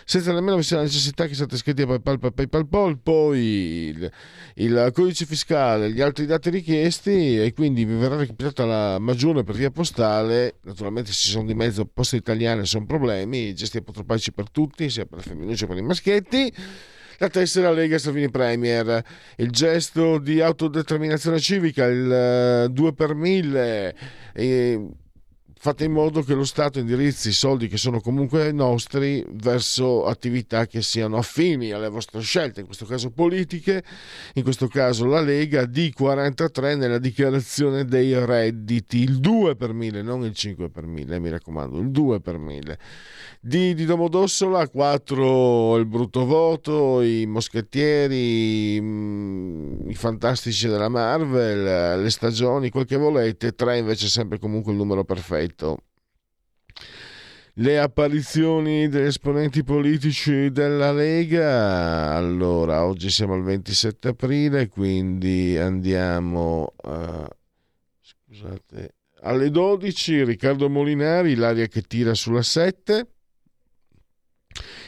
Speaker 1: senza nemmeno la necessità che siate iscritti a PayPal, PayPal, PayPal, poi il, il codice fiscale, gli altri dati richiesti e quindi vi verrà recapitata la maggiore per via postale, naturalmente se ci sono di mezzo poste italiane sono problemi, gesti apotropaici per tutti, sia per le femminucce che per i maschietti la tessera Lega Salvini Premier, il gesto di autodeterminazione civica, il 2 per 1000, e fate in modo che lo Stato indirizzi i soldi che sono comunque nostri verso attività che siano affini alle vostre scelte, in questo caso politiche, in questo caso la Lega D43 nella dichiarazione dei redditi, il 2 per 1000, non il 5 per 1000, mi raccomando, il 2 per 1000. Di, di Domodossola 4 il brutto voto, i moschettieri, mm, i fantastici della Marvel, le stagioni, quel che volete, 3 invece sempre comunque il numero perfetto le apparizioni degli esponenti politici della Lega. Allora, oggi siamo al 27 aprile, quindi andiamo a... scusate, alle 12 Riccardo Molinari, l'aria che tira sulla 7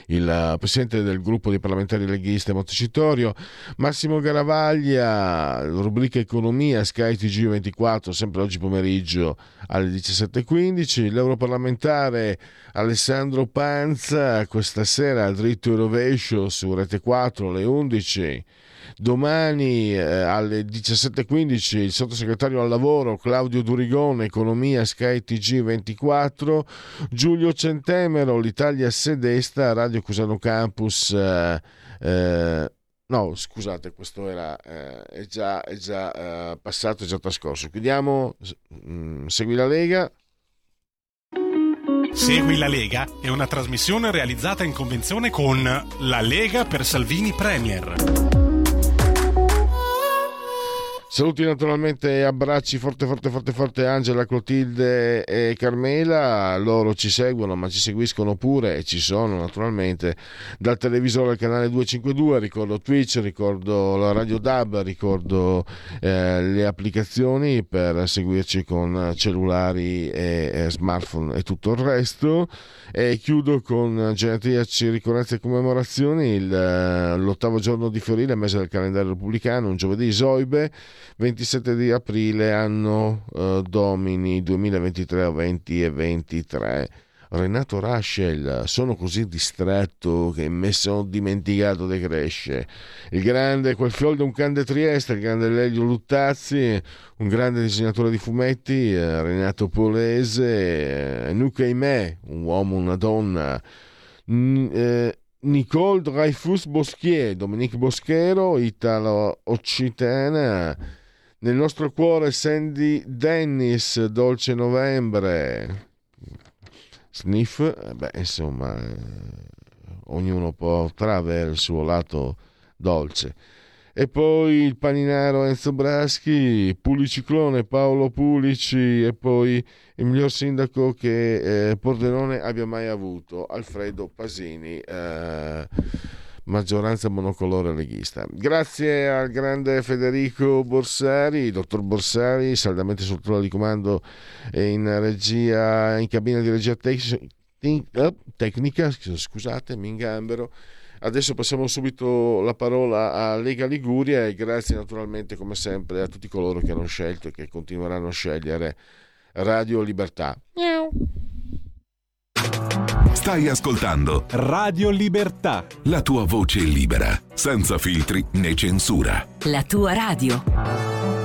Speaker 1: il presidente del gruppo di parlamentari leghisti a Montecitorio, Massimo Garavaglia, rubrica Economia, Sky TG24, sempre oggi pomeriggio alle 17.15, l'europarlamentare Alessandro Panza, questa sera al dritto e rovescio su Rete 4 alle 11 domani eh, alle 17.15 il sottosegretario al lavoro Claudio Durigone, economia Sky TG 24, Giulio Centemero, l'Italia sedesta, Radio Cusano Campus. Eh, eh, no, scusate, questo era, eh, è già, è già eh, passato, è già trascorso. Chiudiamo, mm, segui la Lega.
Speaker 7: Segui la Lega è una trasmissione realizzata in convenzione con La Lega per Salvini Premier.
Speaker 1: Saluti naturalmente e abbracci forte forte forte forte Angela, Clotilde e Carmela, loro ci seguono ma ci seguiscono pure e ci sono naturalmente dal televisore al canale 252, ricordo Twitch, ricordo la Radio DAB, ricordo eh, le applicazioni per seguirci con cellulari e, e smartphone e tutto il resto. E chiudo con genetriaci, ricorrenze e commemorazioni. Il, l'ottavo giorno di Fiorile, mese del calendario repubblicano, un giovedì Zoibe 27 di aprile, anno eh, domini 2023 20 e 23. Renato Raschel, sono così distratto che mi sono dimenticato di crescere. Il grande, quel fiol di un can de Trieste, il grande Lelio Luttazzi, un grande disegnatore di fumetti, eh, Renato Polese, eh, Nuca me, un uomo, una donna. N- eh, Nicole Dreyfus Boschier, Dominique Boschero, italo-occitana. Nel nostro cuore Sandy Dennis, Dolce Novembre. Sniff, eh, beh, insomma, eh, ognuno potrà avere il suo lato dolce. E poi il paninaro Enzo Braschi, Puliciclone Paolo Pulici e poi il miglior sindaco che eh, Pordenone abbia mai avuto, Alfredo Pasini. Eh, maggioranza monocolore leghista. Grazie al grande Federico Borsari, dottor Borsari, saldamente sul trono di comando in regia, in cabina di regia tec- tecnica, scusate, mi ingambero. Adesso passiamo subito la parola a Lega Liguria e grazie naturalmente come sempre a tutti coloro che hanno scelto e che continueranno a scegliere Radio Libertà.
Speaker 8: Stai ascoltando
Speaker 7: Radio Libertà.
Speaker 8: la tua voce libera, senza filtri né censura.
Speaker 9: La tua radio.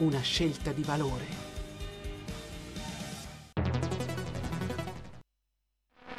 Speaker 10: una scelta di valore.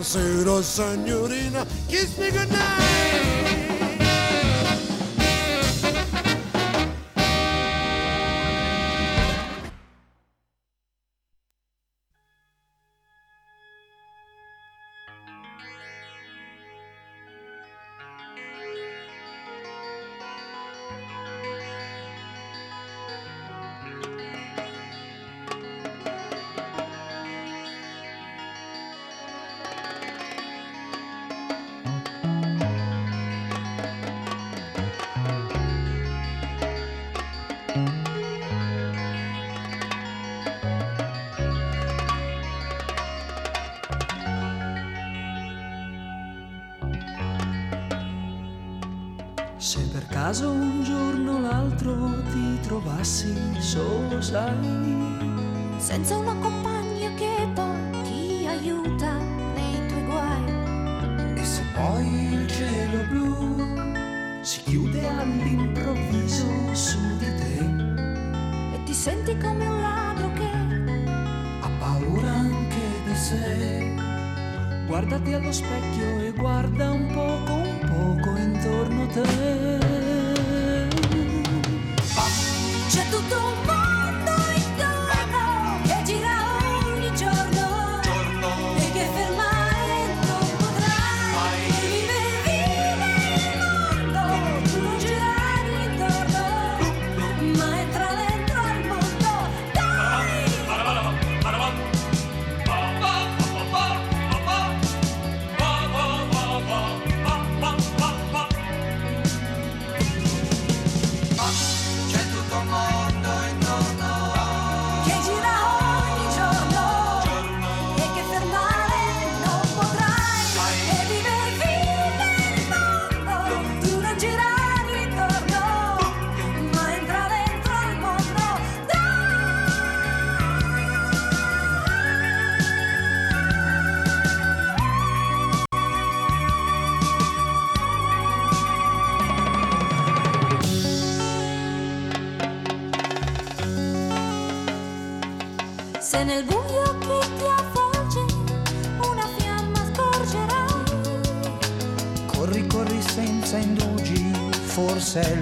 Speaker 11: Buonasera senorina, kiss me goodnight.
Speaker 12: Trovassi solo, sai,
Speaker 13: senza una compagna che poi ti aiuta nei tuoi guai.
Speaker 12: e se poi il cielo blu si chiude all'improvviso su di te,
Speaker 13: E ti senti come un ladro che
Speaker 12: ha paura anche di sé, guardati allo specchio e guarda un poco, un poco intorno a te.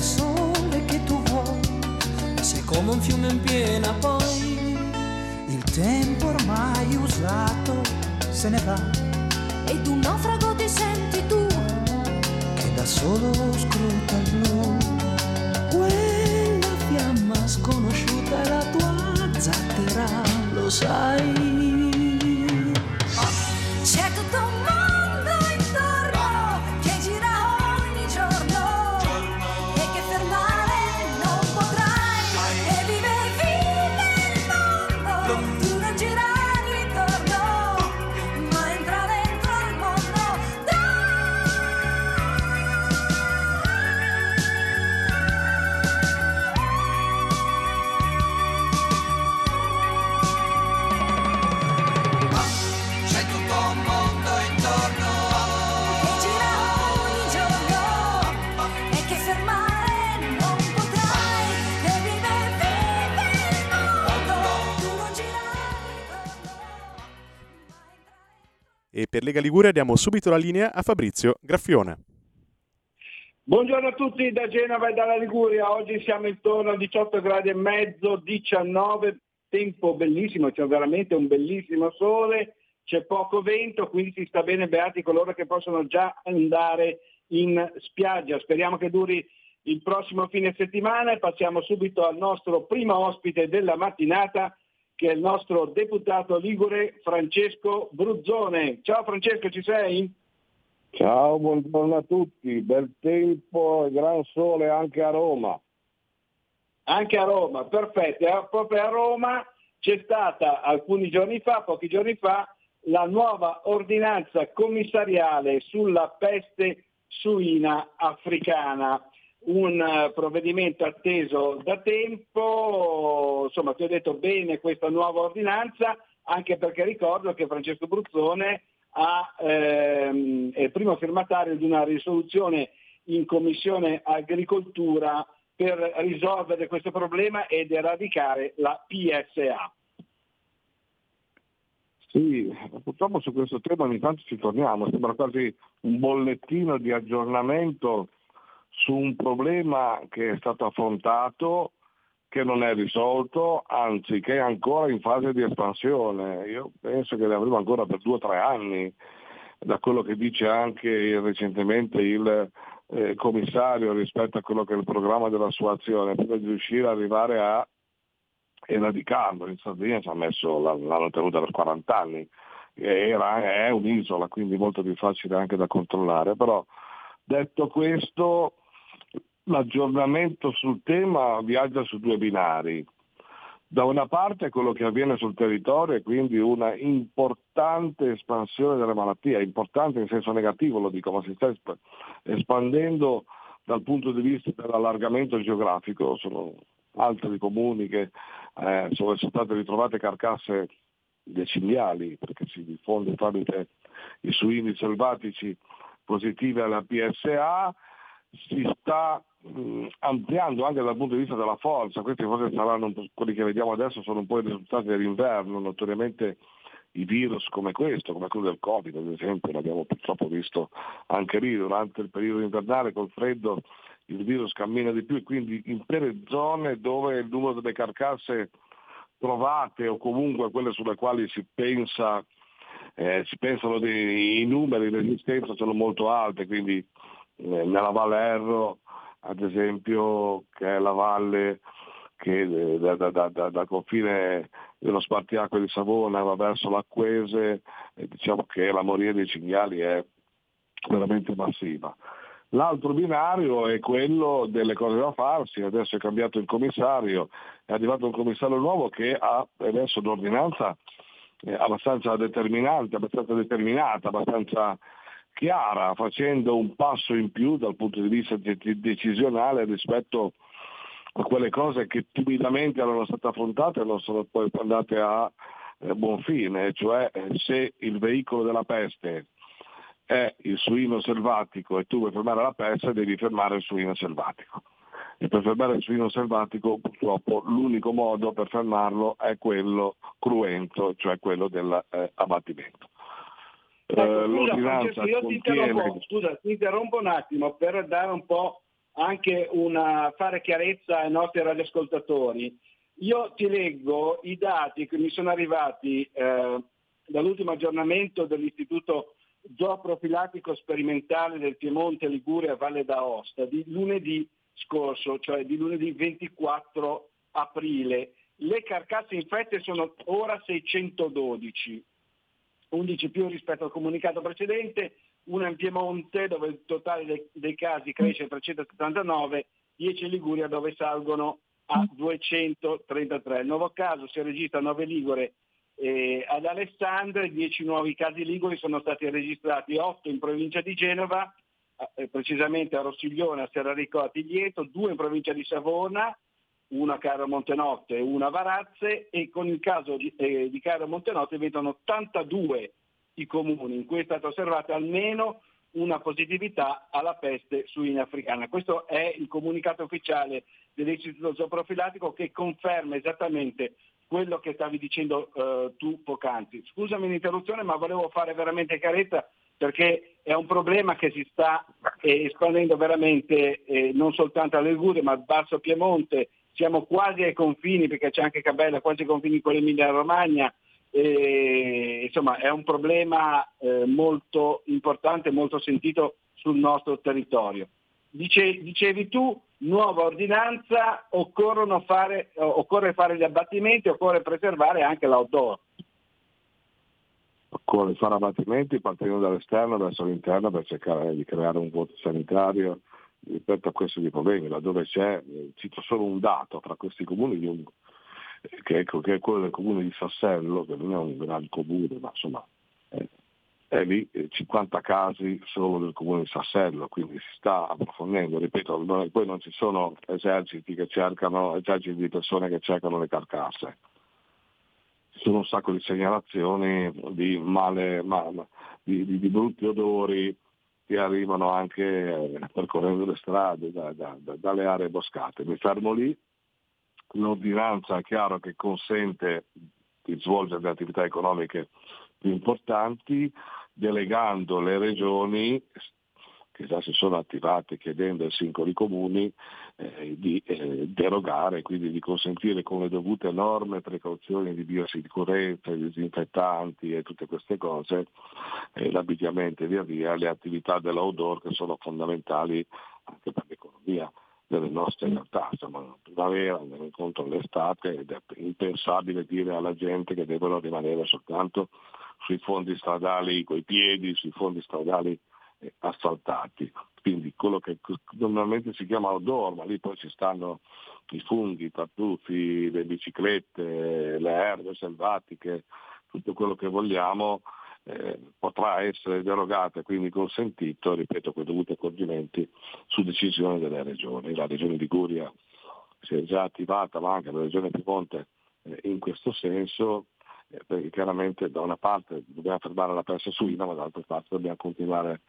Speaker 12: Sole che tu vuoi. Sei come un fiume in piena poi, il tempo ormai usato se ne va.
Speaker 13: Ed un naufrago ti senti tu,
Speaker 12: che da solo scruta il blu. Quella fiamma sconosciuta è la tua zattera, lo sai.
Speaker 13: E
Speaker 14: per Lega Liguria diamo subito la linea a Fabrizio Graffione.
Speaker 15: Buongiorno a tutti da Genova e dalla Liguria, oggi siamo intorno a 18 gradi e mezzo, 19, tempo bellissimo, c'è veramente un bellissimo sole, c'è poco vento, quindi si sta bene beati coloro che possono già andare in spiaggia. Speriamo che duri il prossimo fine settimana e passiamo subito al nostro primo ospite della mattinata che è il nostro deputato ligure Francesco Bruzzone. Ciao Francesco, ci sei?
Speaker 16: Ciao, buongiorno a tutti, bel tempo e gran sole anche a Roma.
Speaker 15: Anche a Roma, perfetto. E proprio a Roma c'è stata alcuni giorni fa, pochi giorni fa, la nuova ordinanza commissariale sulla peste suina africana un eh, provvedimento atteso da tempo, insomma ti ho detto bene questa nuova ordinanza, anche perché ricordo che Francesco Bruzzone ha, ehm, è il primo firmatario di una risoluzione in Commissione Agricoltura per risolvere questo problema ed eradicare la PSA.
Speaker 16: Sì, purtroppo su questo tema ogni tanto ci torniamo, sembra quasi un bollettino di aggiornamento su un problema che è stato affrontato, che non è risolto, anzi che è ancora in fase di espansione. Io penso che ne avremo ancora per due o tre anni, da quello che dice anche recentemente il eh, commissario rispetto a quello che è il programma della sua azione, prima di riuscire ad arrivare a eradicarlo. In Sardegna ci ha messo, l'hanno tenuta per 40 anni, Era, è un'isola, quindi molto più facile anche da controllare, però detto questo l'aggiornamento sul tema viaggia su due binari. Da una parte quello che avviene sul territorio e quindi una importante espansione delle malattie, importante in senso negativo lo dico, ma si sta espandendo dal punto di vista dell'allargamento geografico, sono altri comuni che eh, sono state ritrovate carcasse decimali perché si diffonde tramite i suini selvatici positivi alla PSA, si sta mh, ampliando anche dal punto di vista della forza, questi forse saranno quelli che vediamo adesso sono un po' i risultati dell'inverno, notoriamente i virus come questo, come quello del Covid ad esempio, l'abbiamo purtroppo visto anche lì durante il periodo invernale col freddo il virus cammina di più e quindi in intere zone dove il numero delle carcasse trovate o comunque quelle sulle quali si pensa eh, si pensano dei, numeri di resistenza sono molto alte, quindi nella Valle Erro ad esempio che è la valle che eh, da, da, da, dal confine dello spartiacque di Savona va verso l'Acquese, diciamo che la moria dei cinghiali è veramente massiva. L'altro binario è quello delle cose da farsi, adesso è cambiato il commissario, è arrivato un commissario nuovo che ha adesso un'ordinanza eh, abbastanza determinante, abbastanza determinata, abbastanza chiara, facendo un passo in più dal punto di vista de- decisionale rispetto a quelle cose che timidamente erano state affrontate e non sono poi andate a eh, buon fine, cioè eh, se il veicolo della peste è il suino selvatico e tu vuoi fermare la peste devi fermare il suino selvatico. E per fermare il suino selvatico purtroppo l'unico modo per fermarlo è quello cruento, cioè quello dell'abbattimento.
Speaker 15: Eh, ecco, scusa, Francesco, io ti interrompo, scusa, ti interrompo un attimo per dare un po' anche una, fare chiarezza ai nostri radioascoltatori. Io ti leggo i dati che mi sono arrivati eh, dall'ultimo aggiornamento dell'Istituto Zooprofilattico Sperimentale del Piemonte Liguria Valle d'Aosta di lunedì scorso, cioè di lunedì 24 aprile. Le carcasse infette sono ora 612, 11 più rispetto al comunicato precedente, una in Piemonte dove il totale dei, dei casi cresce a 379, 10 in Liguria dove salgono a 233. Il nuovo caso si registra a 9 Ligure eh, ad Alessandria, 10 nuovi casi liguri sono stati registrati, 8 in provincia di Genova, eh, precisamente a Rossiglione, a Serrarico, a Tiglieto, 2 in provincia di Savona, una a Cairo Montenotte e una Varazze e con il caso di, eh, di Cairo Montenotte diventano 82 i comuni in cui è stata osservata almeno una positività alla peste suina africana. Questo è il comunicato ufficiale dell'Istituto Zooprofilattico che conferma esattamente quello che stavi dicendo eh, tu poc'anzi. Scusami l'interruzione, ma volevo fare veramente chiarezza perché è un problema che si sta eh, espandendo veramente eh, non soltanto alle Liguria, ma al Basso Piemonte. Siamo quasi ai confini, perché c'è anche Cabella, quasi ai confini con l'Emilia Romagna. E, insomma, è un problema eh, molto importante, molto sentito sul nostro territorio. Dice, dicevi tu nuova ordinanza fare, occorre fare gli abbattimenti, occorre preservare anche l'outdoor.
Speaker 16: Occorre fare abbattimenti partendo dall'esterno verso l'interno per cercare di creare un vuoto sanitario rispetto a questi problemi. Laddove c'è, eh, cito solo un dato, tra questi comuni che, è, che è quello del comune di Sassello, che non è un gran comune, ma insomma è, è lì eh, 50 casi solo del comune di Sassello, quindi si sta approfondendo, ripeto, poi non ci sono eserciti che cercano, eserciti di persone che cercano le carcasse. Ci sono un sacco di segnalazioni di male, ma- ma- di, di- di brutti odori che arrivano anche eh, percorrendo le strade da- da- da- dalle aree boscate. Mi fermo lì, l'ordinanza è chiaro che consente di svolgere le attività economiche più importanti, delegando le regioni che già si sono attivate chiedendo ai singoli comuni eh, di eh, derogare, quindi di consentire con le dovute norme precauzioni di biosicurezza, disinfettanti e tutte queste cose, eh, l'abbigliamento e via via, le attività dell'outdoor che sono fondamentali anche per l'economia delle nostre realtà. Siamo in primavera, andiamo incontro all'estate ed è impensabile dire alla gente che devono rimanere soltanto sui fondi stradali coi piedi, sui fondi stradali asfaltati. Quindi quello che normalmente si chiama outdoor, ma lì poi ci stanno i funghi, i tartufi, le biciclette, le erbe selvatiche, tutto quello che vogliamo eh, potrà essere derogato e quindi consentito, ripeto, con i dovuti accorgimenti, su decisione delle regioni. La regione Liguria si è già attivata, ma anche la regione Piemonte eh, in questo senso, eh, perché chiaramente da una parte dobbiamo fermare la peste suina, ma dall'altra parte dobbiamo continuare a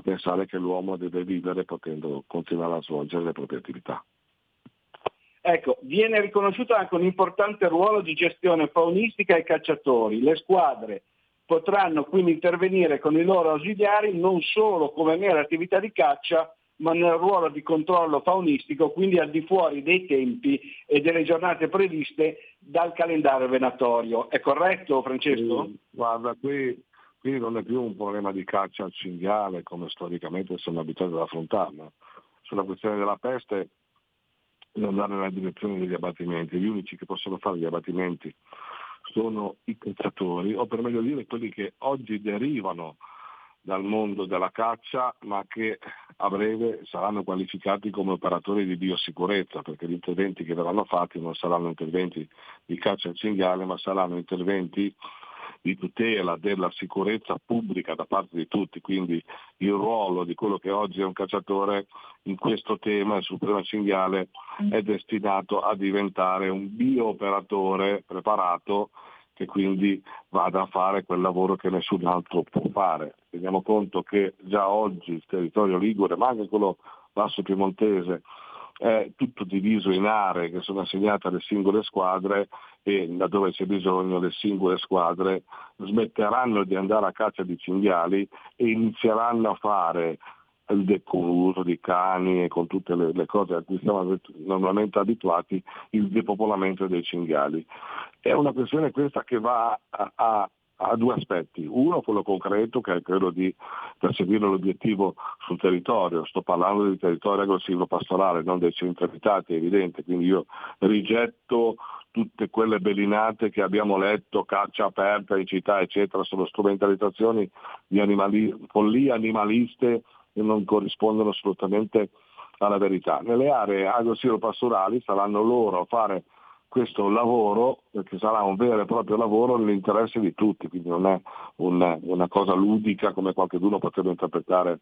Speaker 16: pensare che l'uomo deve vivere potendo continuare a svolgere le proprie attività.
Speaker 15: Ecco, viene riconosciuto anche un importante ruolo di gestione faunistica ai cacciatori. Le squadre potranno quindi intervenire con i loro ausiliari non solo come mera attività di caccia, ma nel ruolo di controllo faunistico, quindi al di fuori dei tempi e delle giornate previste dal calendario venatorio. È corretto Francesco?
Speaker 16: Sì, guarda, qui, qui non è più un problema di caccia al cinghiale come storicamente siamo abituati ad affrontarlo. Sulla questione della peste bisogna andare nella direzione degli abbattimenti. Gli unici che possono fare gli abbattimenti sono i cacciatori, o per meglio dire quelli che oggi derivano dal mondo della caccia, ma che a breve saranno qualificati come operatori di biosicurezza, perché gli interventi che verranno fatti non saranno interventi di caccia al cinghiale, ma saranno interventi di tutela della sicurezza pubblica da parte di tutti, quindi il ruolo di quello che oggi è un cacciatore in questo tema, sul tema cinghiale, è destinato a diventare un biooperatore preparato che quindi vada a fare quel lavoro che nessun altro può fare. Teniamo conto che già oggi il territorio ligure, ma anche quello basso piemontese, è tutto diviso in aree che sono assegnate alle singole squadre e laddove c'è bisogno le singole squadre smetteranno di andare a caccia di cinghiali e inizieranno a fare il l'uso di cani e con tutte le, le cose a cui siamo normalmente abituati, il depopolamento dei cinghiali. È una questione questa che va a, a ha due aspetti. Uno, quello concreto, che è quello di perseguire l'obiettivo sul territorio. Sto parlando di territorio aggressivo pastorale, non dei centri abitati, è evidente. Quindi io rigetto tutte quelle bellinate che abbiamo letto, caccia aperta in città, eccetera, sono strumentalizzazioni di animali, follie animaliste che non corrispondono assolutamente alla verità. Nelle aree agro-pastorali saranno loro a fare questo lavoro, perché sarà un vero e proprio lavoro nell'interesse di tutti, quindi non è una, una cosa ludica come qualcuno potrebbe interpretare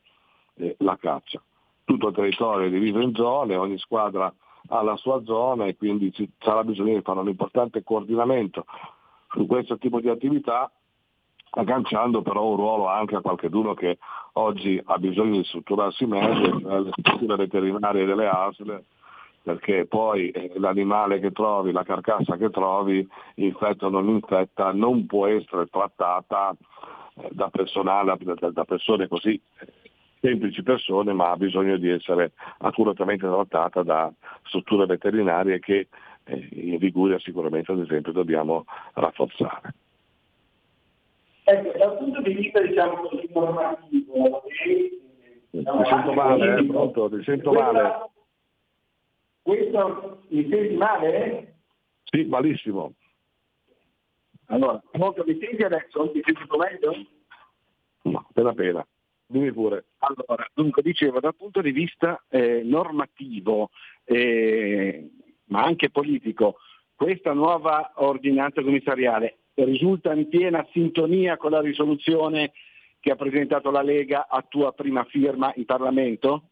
Speaker 16: eh, la caccia. Tutto il territorio è diviso in zone, ogni squadra ha la sua zona e quindi ci sarà bisogno di fare un importante coordinamento su questo tipo di attività, agganciando però un ruolo anche a qualcuno che oggi ha bisogno di strutturarsi meglio, cioè le strutture veterinarie delle ASL, perché poi eh, l'animale che trovi, la carcassa che trovi, infetta o non infetta, non può essere trattata eh, da, personale, da, persone così eh, semplici persone, ma ha bisogno di essere accuratamente trattata da strutture veterinarie che eh, in Liguria sicuramente ad esempio dobbiamo rafforzare.
Speaker 15: Ecco, dal punto di vista diciamo così normativo,
Speaker 16: Ti sento male, eh, pronto, ti sento male.
Speaker 15: Questo mi senti male?
Speaker 16: Sì, malissimo.
Speaker 15: Allora, molto mi senti adesso? Mi senti meglio?
Speaker 16: No, appena appena. Dimmi pure.
Speaker 15: Allora, dunque dicevo, dal punto di vista eh, normativo, eh, ma anche politico, questa nuova ordinanza commissariale risulta in piena sintonia con la risoluzione che ha presentato la Lega a tua prima firma in Parlamento?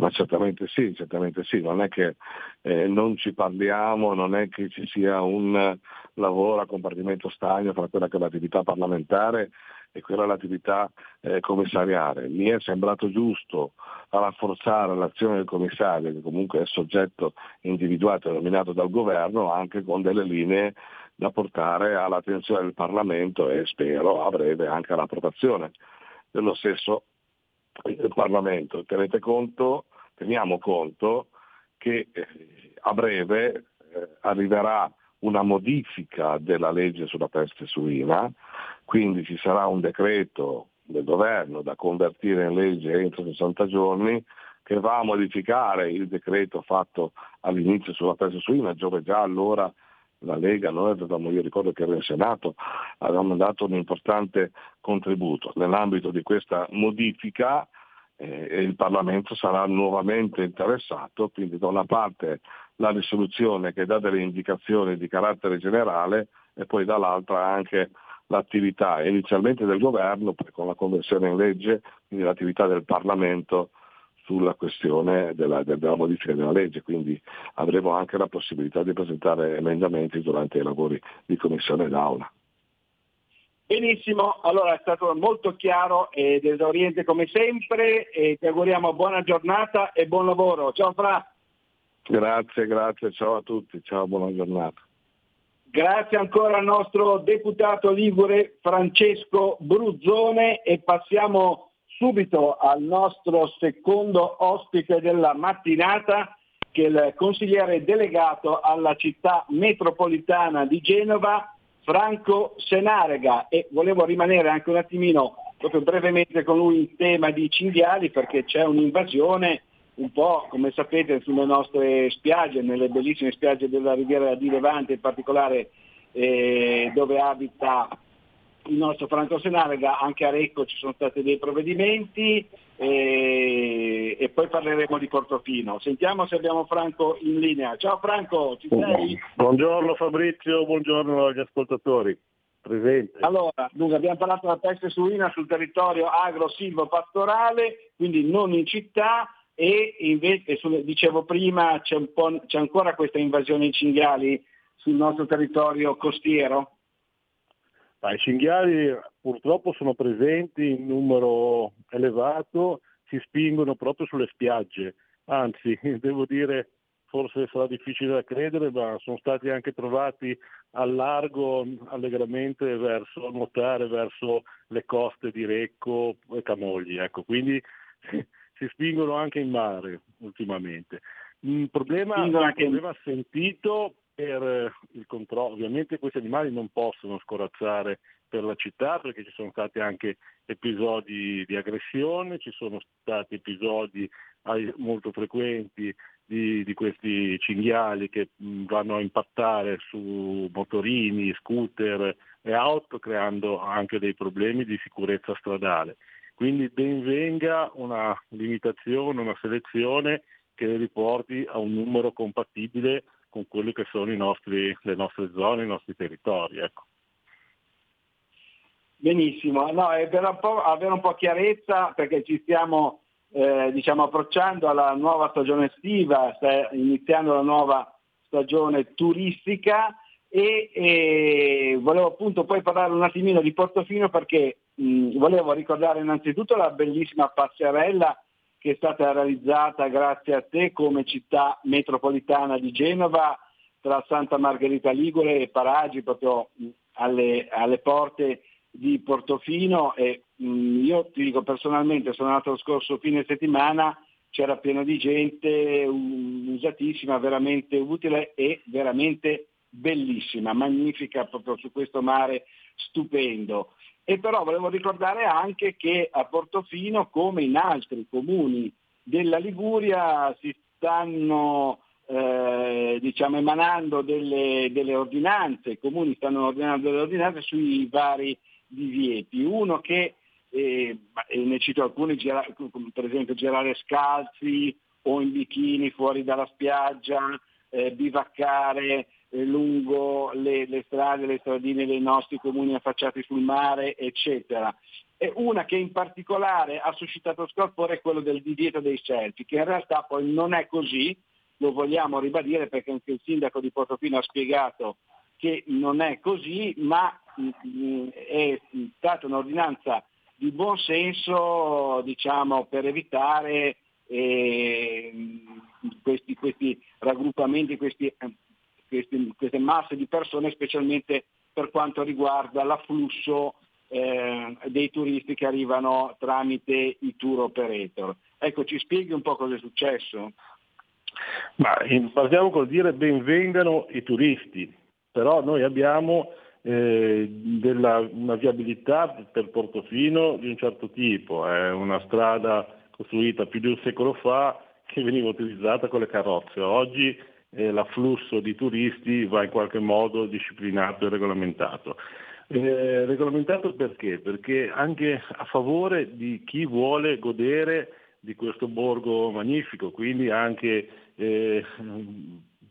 Speaker 16: Ma certamente sì, certamente sì, non è che eh, non ci parliamo, non è che ci sia un eh, lavoro a compartimento stagno tra quella che è l'attività parlamentare e quella è l'attività eh, commissariale. Mi è sembrato giusto rafforzare l'azione del commissario, che comunque è soggetto individuato e nominato dal governo, anche con delle linee da portare all'attenzione del Parlamento e spero a breve anche all'approvazione dello stesso del Parlamento. Tenete conto, teniamo conto che eh, a breve eh, arriverà una modifica della legge sulla peste suina, quindi ci sarà un decreto del governo da convertire in legge entro 60 giorni che va a modificare il decreto fatto all'inizio sulla peste suina, dove già allora la Lega, noi avevamo, io ricordo che era in Senato, avevamo dato un importante contributo. Nell'ambito di questa modifica eh, il Parlamento sarà nuovamente interessato, quindi da una parte la risoluzione che dà delle indicazioni di carattere generale e poi dall'altra anche l'attività inizialmente del governo, poi con la conversione in legge, quindi l'attività del Parlamento sulla questione della, della, modifica della legge, quindi avremo anche la possibilità di presentare emendamenti durante i lavori di commissione d'aula.
Speaker 15: Benissimo, allora è stato molto chiaro ed esauriente come sempre e ti auguriamo buona giornata e buon lavoro. Ciao Fra.
Speaker 16: Grazie, grazie, ciao a tutti, ciao, buona giornata.
Speaker 15: Grazie ancora al nostro deputato Ligure Francesco Bruzzone e passiamo subito al nostro secondo ospite della mattinata che è il consigliere delegato alla città metropolitana di Genova, Franco Senarega e volevo rimanere anche un attimino proprio brevemente con lui in tema di cinghiali perché c'è un'invasione un po' come sapete sulle nostre spiagge, nelle bellissime spiagge della Riviera di Levante in particolare eh, dove abita il nostro Franco Senarega, anche a Recco ci sono stati dei provvedimenti e, e, poi parleremo di Portofino. Sentiamo se abbiamo Franco in linea. Ciao Franco, ci sei?
Speaker 16: Buongiorno Fabrizio, buongiorno agli ascoltatori. Presente.
Speaker 15: Allora, dunque abbiamo parlato della peste suina sul territorio agro-silvo-pastorale, quindi non in città e invece, dicevo prima, c'è, c'è ancora questa invasione di cinghiali sul nostro territorio costiero?
Speaker 16: Ma I cinghiali purtroppo sono presenti in numero elevato, si spingono proprio sulle spiagge, anzi devo dire forse sarà difficile da credere, ma sono stati anche trovati al largo allegramente verso nuotare verso le coste di Recco e Camogli. Ecco, quindi si spingono anche in mare ultimamente. Un problema, un problema sentito per il controllo. Ovviamente questi animali non possono scorazzare per la città perché ci sono stati anche episodi di aggressione, ci sono stati episodi molto frequenti di, di questi cinghiali che vanno a impattare su motorini, scooter e auto creando anche dei problemi di sicurezza stradale. Quindi ben venga una limitazione, una selezione che riporti a un numero compatibile con quelli che sono nostri, le nostre zone, i nostri territori. Ecco.
Speaker 15: Benissimo, no, è per avere un po' chiarezza perché ci stiamo eh, diciamo, approcciando alla nuova stagione estiva, sta iniziando la nuova stagione turistica e, e, volevo appunto poi parlare un attimino di Portofino perché mh, volevo ricordare innanzitutto la bellissima passerella che è stata realizzata grazie a te come città metropolitana di Genova tra Santa Margherita Ligure e Paragi proprio alle, alle porte di Portofino e mh, io ti dico personalmente sono andato lo scorso fine settimana c'era pieno di gente usatissima, veramente utile e veramente bellissima, magnifica proprio su questo mare stupendo. E però volevo ricordare anche che a Portofino, come in altri comuni della Liguria, si stanno eh, diciamo, emanando delle, delle ordinanze, i comuni stanno ordinando delle ordinanze sui vari divieti. Uno che, eh, ne cito alcuni, per esempio girare scalzi o in bikini fuori dalla spiaggia, eh, bivaccare lungo le, le strade, le stradine dei nostri comuni affacciati sul mare, eccetera. E una che in particolare ha suscitato scalpore è quello del divieto dei selfie, che in realtà poi non è così, lo vogliamo ribadire perché anche il sindaco di Portofino ha spiegato che non è così, ma mh, è stata un'ordinanza di buon senso diciamo, per evitare eh, questi, questi raggruppamenti, questi, questi- queste masse di persone, specialmente per quanto riguarda l'afflusso eh, dei turisti che arrivano tramite i tour operator. Ecco, ci spieghi un po' cosa è successo?
Speaker 17: Ma eh, partiamo col dire benvengano i turisti, però noi abbiamo eh, della- una viabilità per Portofino di un certo tipo, è una strada costruita più di un secolo fa che veniva utilizzata con le carrozze. Oggi eh, l'afflusso di turisti va in qualche modo disciplinato e regolamentato. Eh, regolamentato perché? Perché anche a favore di chi vuole godere di questo borgo magnifico, quindi anche eh,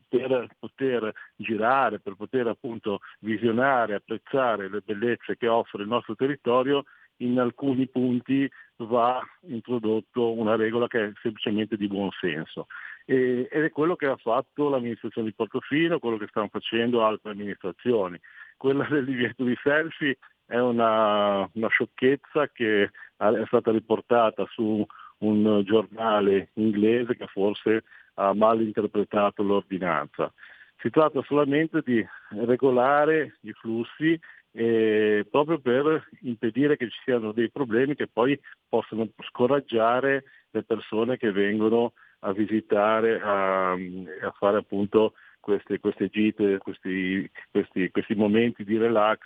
Speaker 17: per poter girare, per poter appunto visionare, apprezzare le bellezze che offre il nostro territorio, in alcuni punti va introdotto una regola che è semplicemente di buon senso. Ed è quello che ha fatto l'amministrazione di Portofino, quello che stanno facendo altre amministrazioni. Quella del divieto di selfie è una, una sciocchezza che è stata riportata su un giornale inglese che forse ha mal interpretato l'ordinanza. Si tratta solamente di regolare i flussi eh, proprio per impedire che ci siano dei problemi che poi possono scoraggiare le persone che vengono a visitare, a, a fare appunto queste, queste gite, questi, questi, questi momenti di relax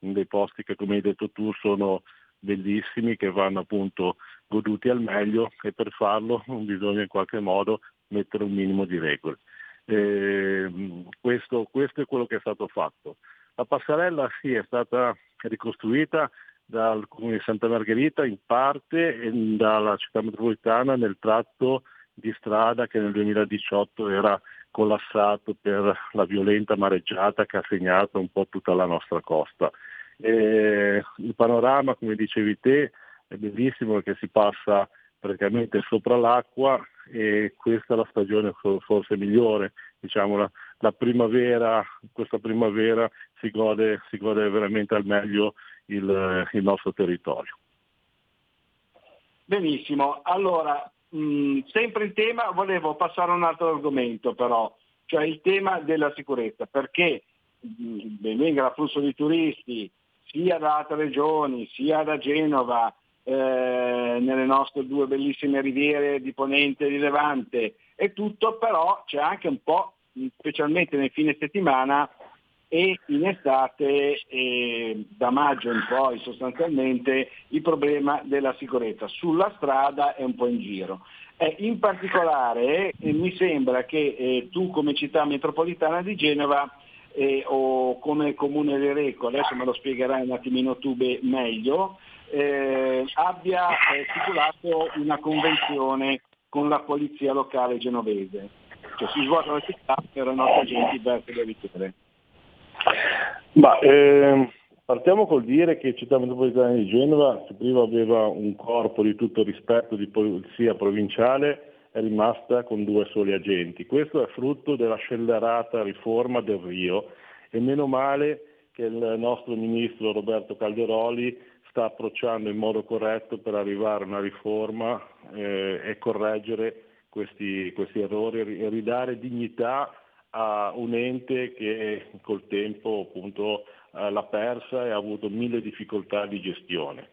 Speaker 17: in dei posti che come hai detto tu sono bellissimi, che vanno appunto goduti al meglio e per farlo bisogna in qualche modo mettere un minimo di regole. Eh, questo, questo è quello che è stato fatto. La passerella sì è stata ricostruita dal comune di Santa Margherita in parte e dalla città metropolitana nel tratto di strada che nel 2018 era collassato per la violenta mareggiata che ha segnato un po' tutta la nostra costa. Eh, il panorama, come dicevi te, è bellissimo perché si passa praticamente sopra l'acqua e questa è la stagione for- forse migliore, diciamo la, la primavera, questa primavera si gode, si gode veramente al meglio il, il nostro territorio.
Speaker 15: Benissimo, allora, mh, sempre in tema, volevo passare a un altro argomento però, cioè il tema della sicurezza, perché mh, benvenga l'afflusso di turisti sia da altre regioni, sia da Genova, eh, nelle nostre due bellissime riviere di Ponente e di Levante e tutto, però c'è anche un po', mh, specialmente nel fine settimana e in estate, eh, da maggio in poi sostanzialmente, il problema della sicurezza sulla strada e un po' in giro. Eh, in particolare eh, mi sembra che tu come città metropolitana di Genova o come comune di Reco, adesso me lo spiegherai un attimino tu meglio, abbia eh, stipulato una convenzione con la polizia locale genovese. Cioè si svuotano le città per i nostri agenti verso le richiede.
Speaker 17: Ma ehm, partiamo col dire che Città Metropolitana di Genova, che prima aveva un corpo di tutto rispetto di polizia provinciale, è rimasta con due soli agenti. Questo è frutto della scellerata riforma del Rio e meno male che il nostro ministro Roberto Calderoli sta approcciando in modo corretto per arrivare a una riforma eh, e correggere questi, questi errori e ridare dignità a un ente che col tempo appunto eh, l'ha persa e ha avuto mille difficoltà di gestione.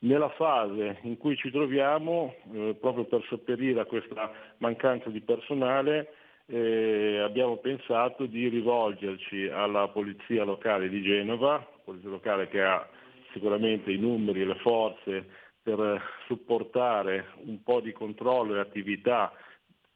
Speaker 17: Nella fase in cui ci troviamo, eh, proprio per sopperire a questa mancanza di personale, eh, abbiamo pensato di rivolgerci alla Polizia Locale di Genova, Polizia Locale che ha sicuramente i numeri e le forze per supportare un po' di controllo e attività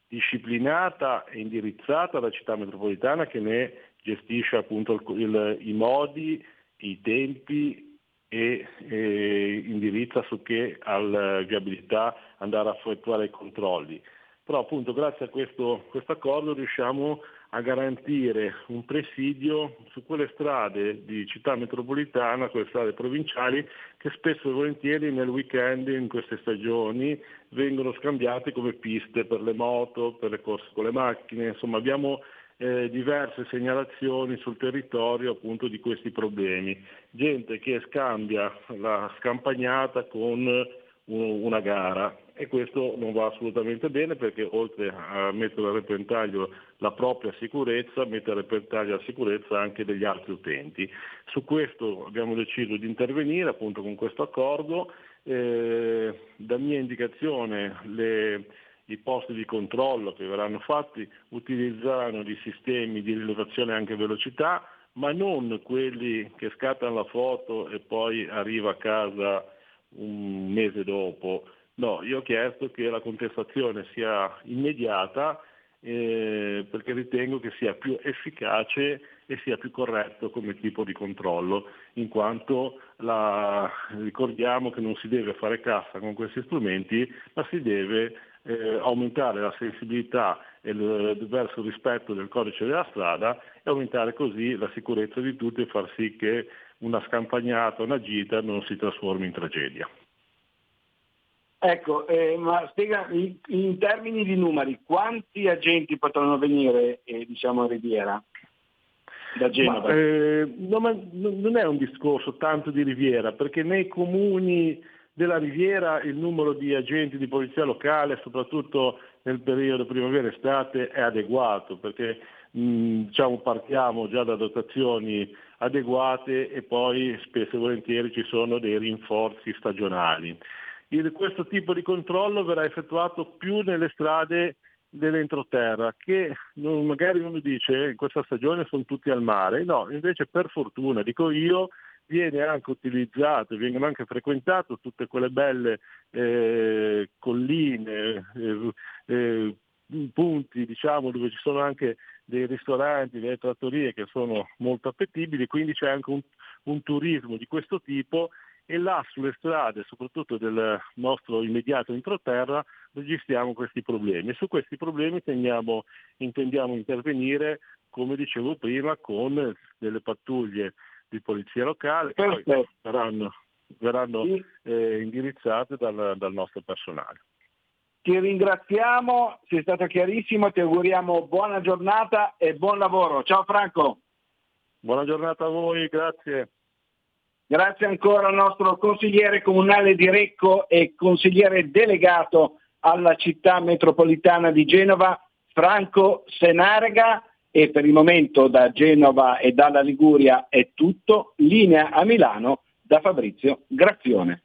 Speaker 17: disciplinata e indirizzata alla città metropolitana che ne gestisce appunto il- il- i modi, i tempi e, e indirizza su che al viabilità andare a effettuare i controlli. Però appunto grazie a questo questo accordo riusciamo a garantire un presidio su quelle strade di città metropolitana, quelle strade provinciali, che spesso e volentieri nel weekend, in queste stagioni, vengono scambiate come piste per le moto, per le corse con le macchine, insomma abbiamo eh, diverse segnalazioni sul territorio appunto di questi problemi. Gente che scambia la scampagnata con una gara e questo non va assolutamente bene perché oltre a mettere a repentaglio la propria sicurezza, mette a repentaglio la sicurezza anche degli altri utenti. Su questo abbiamo deciso di intervenire appunto con questo accordo. Eh, da mia indicazione le- i posti di controllo che verranno fatti utilizzeranno dei sistemi di rilevazione anche velocità, ma non quelli che scattano la foto e poi arriva a casa un mese dopo. No, io ho chiesto che la contestazione sia immediata eh, perché ritengo che sia più efficace e sia più corretto come tipo di controllo, in quanto la- ricordiamo che non si deve fare cassa con questi strumenti, ma si deve eh, aumentare la sensibilità il- verso il rispetto del codice della strada e aumentare così la sicurezza di tutti e far sì che una scampagnata, una gita non si trasformi in tragedia.
Speaker 15: Ecco, eh, ma spiega in, in termini di numeri, quanti agenti potranno venire eh, diciamo, a Riviera da Genova?
Speaker 17: Ma, eh, no, ma non è un discorso tanto di Riviera, perché nei comuni della Riviera il numero di agenti di polizia locale, soprattutto nel periodo primavera-estate, è adeguato, perché mh, diciamo, partiamo già da dotazioni adeguate e poi spesso e volentieri ci sono dei rinforzi stagionali. Il- questo tipo di controllo verrà effettuato più nelle strade dell'entroterra che non- magari uno dice "Eh, in questa stagione sono tutti al mare, no, invece per fortuna, dico io, viene anche utilizzato, vengono anche frequentate tutte quelle belle eh, colline, eh, eh, punti diciamo dove ci sono anche dei ristoranti, delle trattorie che sono molto appetibili, quindi c'è anche un, un turismo di questo tipo e là sulle strade, soprattutto del nostro immediato entroterra, registriamo questi problemi e su questi problemi tendiamo- intendiamo intervenire, come dicevo prima, con delle pattuglie di polizia locale che poi
Speaker 15: Perfetto.
Speaker 17: verranno, verranno, eh, indirizzate dal, dal nostro personale.
Speaker 15: Ti ringraziamo, sei stato chiarissimo, ti auguriamo buona giornata e buon lavoro. Ciao Franco.
Speaker 17: Buona giornata a voi, grazie.
Speaker 15: Grazie ancora al nostro consigliere comunale di Recco e consigliere delegato alla città metropolitana di Genova, Franco Senarga. E per il momento da Genova e dalla Liguria è tutto. Linea a Milano da Fabrizio Grazione.